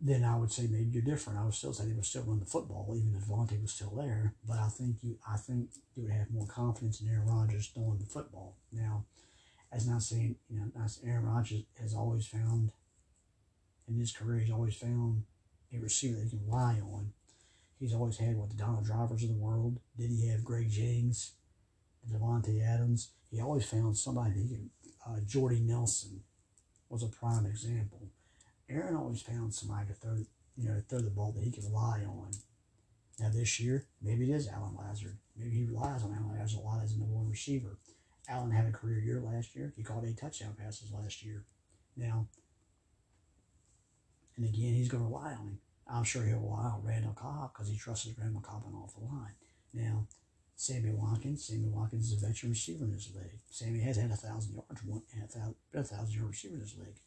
then I would say maybe you're different. I would still say they would still run the football, even if Vontae was still there. But I think you, I think you would have more confidence in Aaron Rodgers throwing the football. Now, as not saying, you know, Aaron Rodgers has always found in his career, he's always found a receiver he can rely on. He's always had what the Donald Drivers of the world. Did he have Greg Jennings, Davante Adams? He always found somebody he could. Uh, Jordy Nelson was a prime example Aaron always found somebody to throw, you know, throw the ball that he could rely on. Now this year, maybe it is Allen Lazard. Maybe he relies on Allen Lazard a lot as a number one receiver. Allen had a career year last year. He caught eight touchdown passes last year. Now, and again, he's going to rely on him. I'm sure he'll rely on Randall Cobb because he trusts Randall Cobb on off the line. Now, Sammy Watkins, Sammy Watkins is a veteran receiver in this league. Sammy has had a thousand yards, one, a thousand, a thousand yard receiver in this league.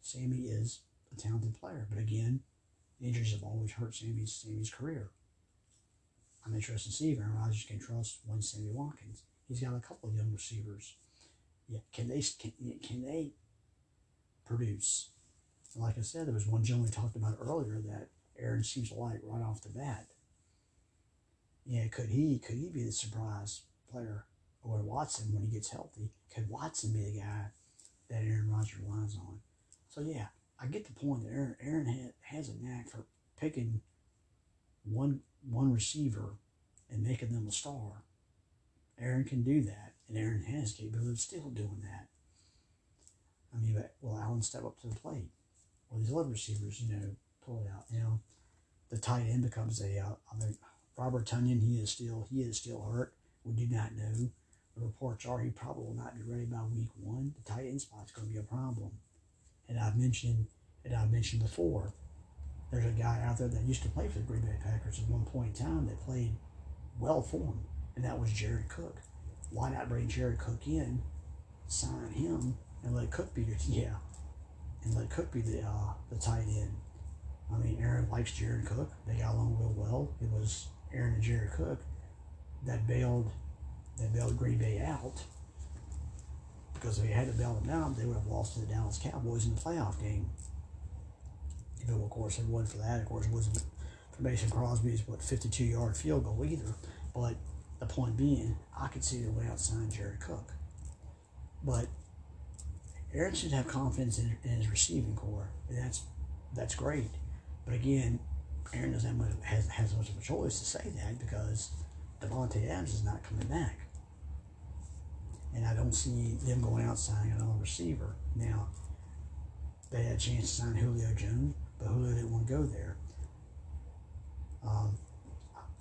Sammy is a talented player. But again, injuries have always hurt Sammy's Sammy's career. I'm interested to see if Aaron Rodgers can trust one Sammy Watkins. He's got a couple of young receivers. Yeah, can they can, can they produce? And like I said, there was one gentleman we talked about earlier that Aaron seems to like right off the bat. Yeah, could he could he be the surprise player or Watson when he gets healthy? Could Watson be the guy that Aaron Rodgers relies on? So yeah, I get the point that Aaron Aaron has a knack for picking one one receiver and making them a star. Aaron can do that, and Aaron has capability of still doing that. I mean, but will Allen step up to the plate? Or these other receivers, you know, pull it out. You know, the tight end becomes a. Uh, I mean, Robert Tonyan, he is still he is still hurt. We do not know. The reports are he probably will not be ready by week one. The tight end spot's going to be a problem. And I've mentioned, and I've mentioned before, there's a guy out there that used to play for the Green Bay Packers at one point in time that played well for him, and that was Jared Cook. Why not bring Jared Cook in, sign him, and let Cook be your yeah, and let Cook be the uh, the tight end. I mean, Aaron likes Jared Cook. They got along real well. It was Aaron and Jared Cook that bailed that bailed Green Bay out because if they had to bail them out, they would have lost to the Dallas Cowboys in the playoff game. You know, of course, it wasn't for that. Of course, it wasn't for Mason Crosby's what 52 yard field goal either. But the point being, I could see the way outside Jared Cook. But Aaron should have confidence in, in his receiving corps. And that's that's great. But again, Aaron doesn't have much, has, has much of a choice to say that because Davante Adams is not coming back. And I don't see them going out signing another receiver. Now, they had a chance to sign Julio Jones, but Julio didn't want to go there. Um,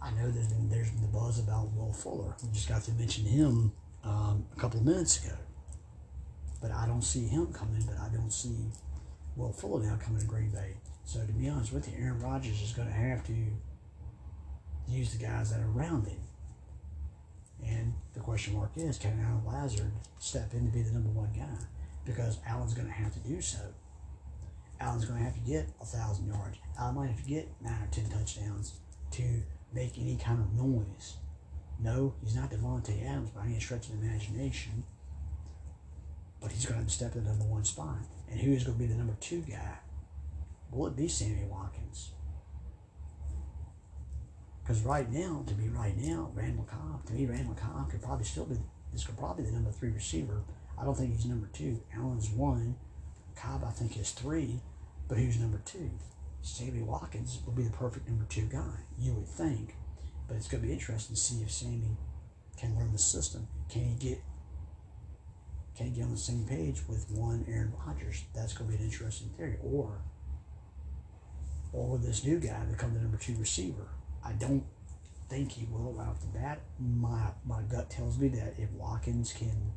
I know that there's been the buzz about Will Fuller. We just got to mention him um, a couple of minutes ago. But I don't see him coming, but I don't see Will Fuller now coming to Green Bay. So to be honest with you, Aaron Rodgers is going to have to use the guys that are around him. And the question mark is, can Allen Lazard step in to be the number one guy? Because Allen's going to have to do so. Allen's going to have to get a thousand yards. Allen might have to get nine or ten touchdowns to make any kind of noise. No, he's not Davante Adams by any stretch of the imagination, but he's going to step in the number one spot. And who is going to be the number two guy? Will it be Sammy Watkins? Because right now, to be right now, Randall Cobb, to me, Randall Cobb could probably still be, this could probably be the number three receiver. I don't think he's number two. Allen's one. Cobb, I think, is three. But who's number two? Sammy Watkins will be the perfect number two guy, you would think. But it's going to be interesting to see if Sammy can learn the system. Can he get can he get on the same page with one Aaron Rodgers? That's going to be an interesting theory. Or or this new guy become the number two receiver? I don't think he will right off the bat. My my gut tells me that if Watkins can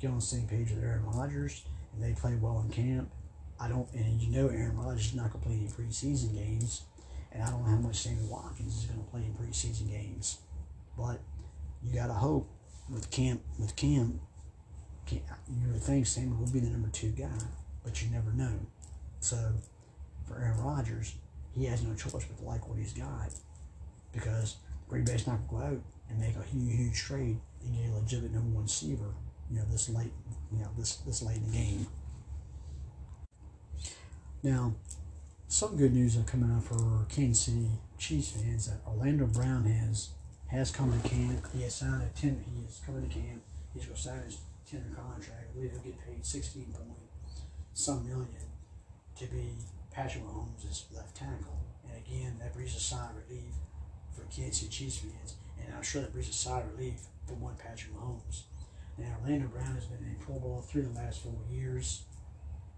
get on the same page with Aaron Rodgers and they play well in camp, I don't and you know Aaron Rodgers is not gonna play any preseason games, and I don't know how much Sammy Watkins is gonna play in preseason games. But you gotta hope with camp with Cam, Cam you think Sammy will be the number two guy, but you never know. So for Aaron Rodgers, he has no choice but to like what he's got because Green Bay's not going to go out and make a huge, huge trade and get a legitimate number one receiver. You know, this late, you know, this this late in the game. Now, some good news are coming out for Kansas City Chiefs fans that Orlando Brown has has come to camp. He has signed a ten. He is coming to camp. He's going to sign his tender contract. I believe he'll get paid sixteen point some million to be Patrick Mahomes left tackle. And again, that brings a sigh of relief for Kansas City Chiefs fans. And I'm sure that brings a sigh of relief for one Patrick Mahomes. Now, Orlando Brown has been in Pro Bowl through the last four years.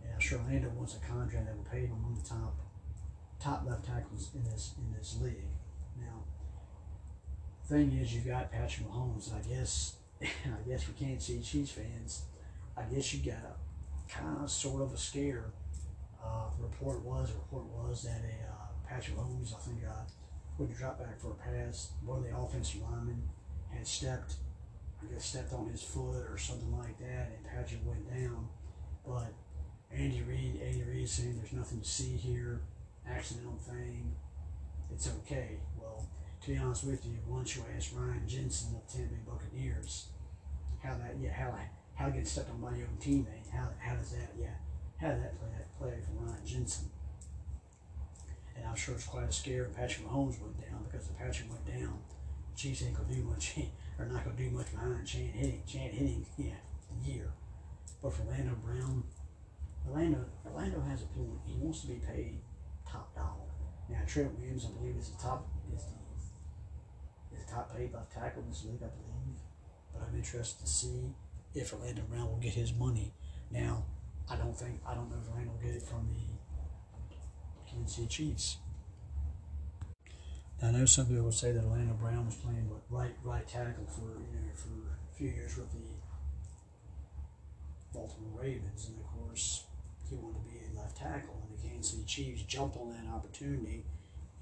And I'm sure Orlando wants a contract that will pay him among the top top left tackles in this in this league. Now, thing is, you've got Patrick Mahomes. I guess, I guess we can't see Chiefs fans, I guess you got a kind of sort of a scare uh, the report was, the report was that a uh, Patrick Mahomes, I think, uh, would drop back for a pass. One of the offensive linemen had stepped, I guess, stepped on his foot or something like that, and Patrick went down. But Andy Reid, Andy Reid saying there's nothing to see here. accidental thing, it's okay. To be honest with you, once you ask Ryan Jensen of the Tampa Bay Buccaneers how that, yeah, how how to get stepped on by your own teammate, how how does that, yeah, how did that play play for Ryan Jensen? And I'm sure it's quite a scare. Patrick Mahomes went down because if Patrick went down, Chiefs ain't gonna do much, or not gonna do much behind Chad Henne, Chad Henne, yeah, year. But for Orlando Brown, Orlando Orlando has a point. He wants to be paid top dollar. Now Trent Williams, I believe, is the top is the the top paid left tackle in this league, I believe. But I'm interested to see if Orlando Brown will get his money. Now, I don't think I don't know if Orlando will get it from the Kansas City Chiefs. Now, I know some people would say that Orlando Brown was playing right right tackle for you know for a few years with the Baltimore Ravens, and of course he wanted to be a left tackle, and the Kansas City Chiefs jumped on that opportunity,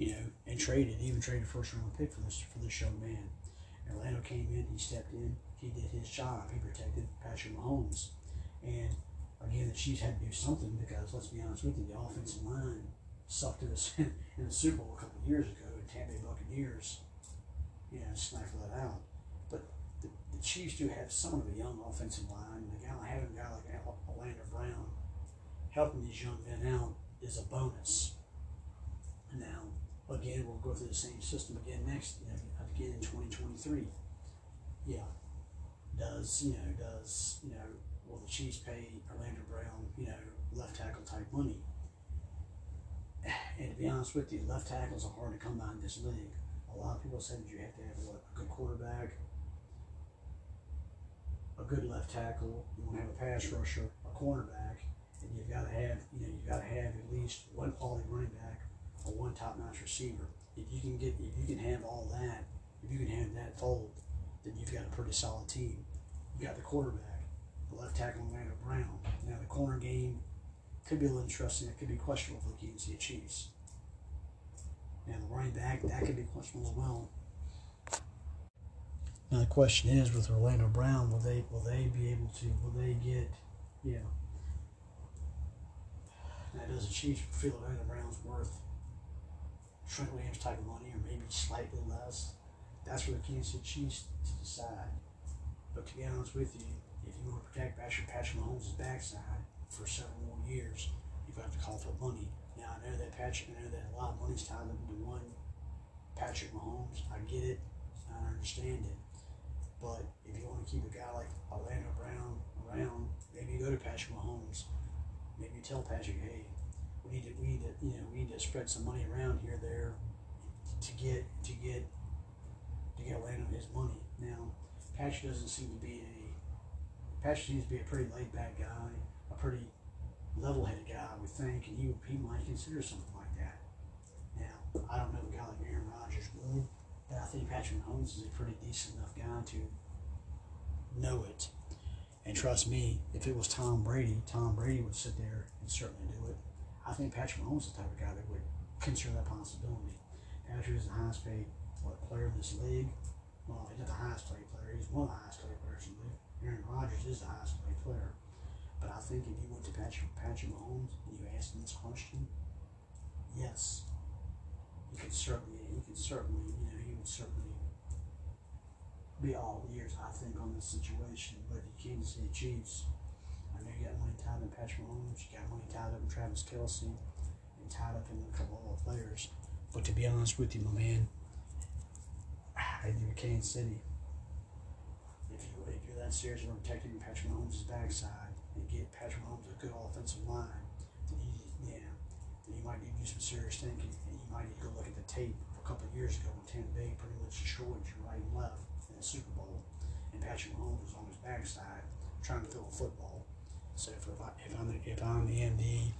you know, and traded, even traded first round pick for this for this young man. Orlando came in, he stepped in, he did his job, he protected Patrick Mahomes, and again the Chiefs had to do something because let's be honest with you, the offensive line sucked us in the Super Bowl a couple years ago, and Tampa Bay Buccaneers, you know, stifled that out. But the, the Chiefs do have somewhat of a young offensive line, and a guy having a guy like Orlando Brown helping these young men out is a bonus. Now, again, we'll go through the same system again next, again in 2023. Yeah. Does, you know, does, you know, will the Chiefs pay Orlando Brown, you know, left tackle type money? And to be honest with you, left tackles are hard to come by in this league. A lot of people said that you have to have what, a good quarterback, a good left tackle, you want to have a pass rusher, a cornerback, and you've got to have, you know, you've got to have at least one quality running back or one top-notch receiver. If you can get, if you can have all that, if you can have that fold, then you've got a pretty solid team. You got the quarterback, the left tackle, Orlando Brown. Now the corner game could be a little interesting. It could be questionable for the Kansas City Chiefs. Now the running back that could be questionable as well. Now the question is, with Orlando Brown, will they will they be able to? Will they get? Yeah. Now does the Chiefs feel Orlando Brown's worth Trent Williams type of money, or maybe slightly less? That's for the Kansas City Chiefs to decide. But to be honest with you, if you want to protect Patrick Patrick Mahomes' backside for several more years, you've got to call for money. Now I know that Patrick, I know that a lot of money's tied up into one Patrick Mahomes. I get it, I understand it. But if you want to keep a guy like Orlando Brown around, maybe you go to Patrick Mahomes. Maybe you tell Patrick, hey, we need to, we need to, you know, we need to spread some money around here, there, to get, to get, to get Orlando his money. Now, Patrick doesn't seem to be a, Patrick seems to be a pretty laid back guy, a pretty level headed guy, I would think, and he, he might consider something like that. Now, I don't know a guy like Aaron Rodgers would. But I think Patrick Mahomes is a pretty decent enough guy to know it. And trust me, if it was Tom Brady, Tom Brady would sit there and certainly do it. I think Patrick Mahomes is the type of guy that would consider that possibility. Patrick is the highest paid what, player in this league. Well, he's not the highest paid player. He's one of the highest paid players in the league. Aaron Rodgers is the highest paid player. But I think if you went to Patrick, Patrick Mahomes and you asked him this question, yes, he could certainly, he could certainly, you know, he would certainly be all ears, I think, on this situation. But the Kansas City Chiefs, I know got money tied up in Patrick Mahomes, you got money tied up in Travis Kelce and tied up in a couple other players. But to be honest with you, my man, I do Kansas City. If you if you're that serious about protecting Patrick Mahomes' backside and get Patrick Mahomes a good offensive line, then you, yeah, then you might need to do some serious thinking, and you might need to go look at the tape a couple of years ago when Tampa Bay pretty much destroyed you right and left in the Super Bowl, and Patrick Mahomes was on his backside trying to throw a football. So if, if I'm the, if I'm the MD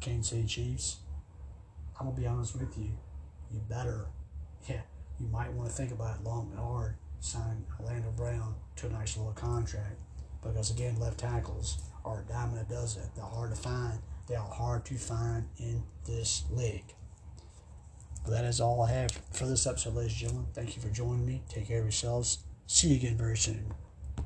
Kansas City Chiefs, I'm gonna be honest with you, you better, yeah, you might want to think about it long and hard, sign Orlando Brown to a nice little contract, because again, left tackles are a dime a dozen. They're hard to find. They are hard to find in this league. But that is all I have for this episode, ladies and gentlemen. Thank you for joining me. Take care of yourselves. See you again very soon.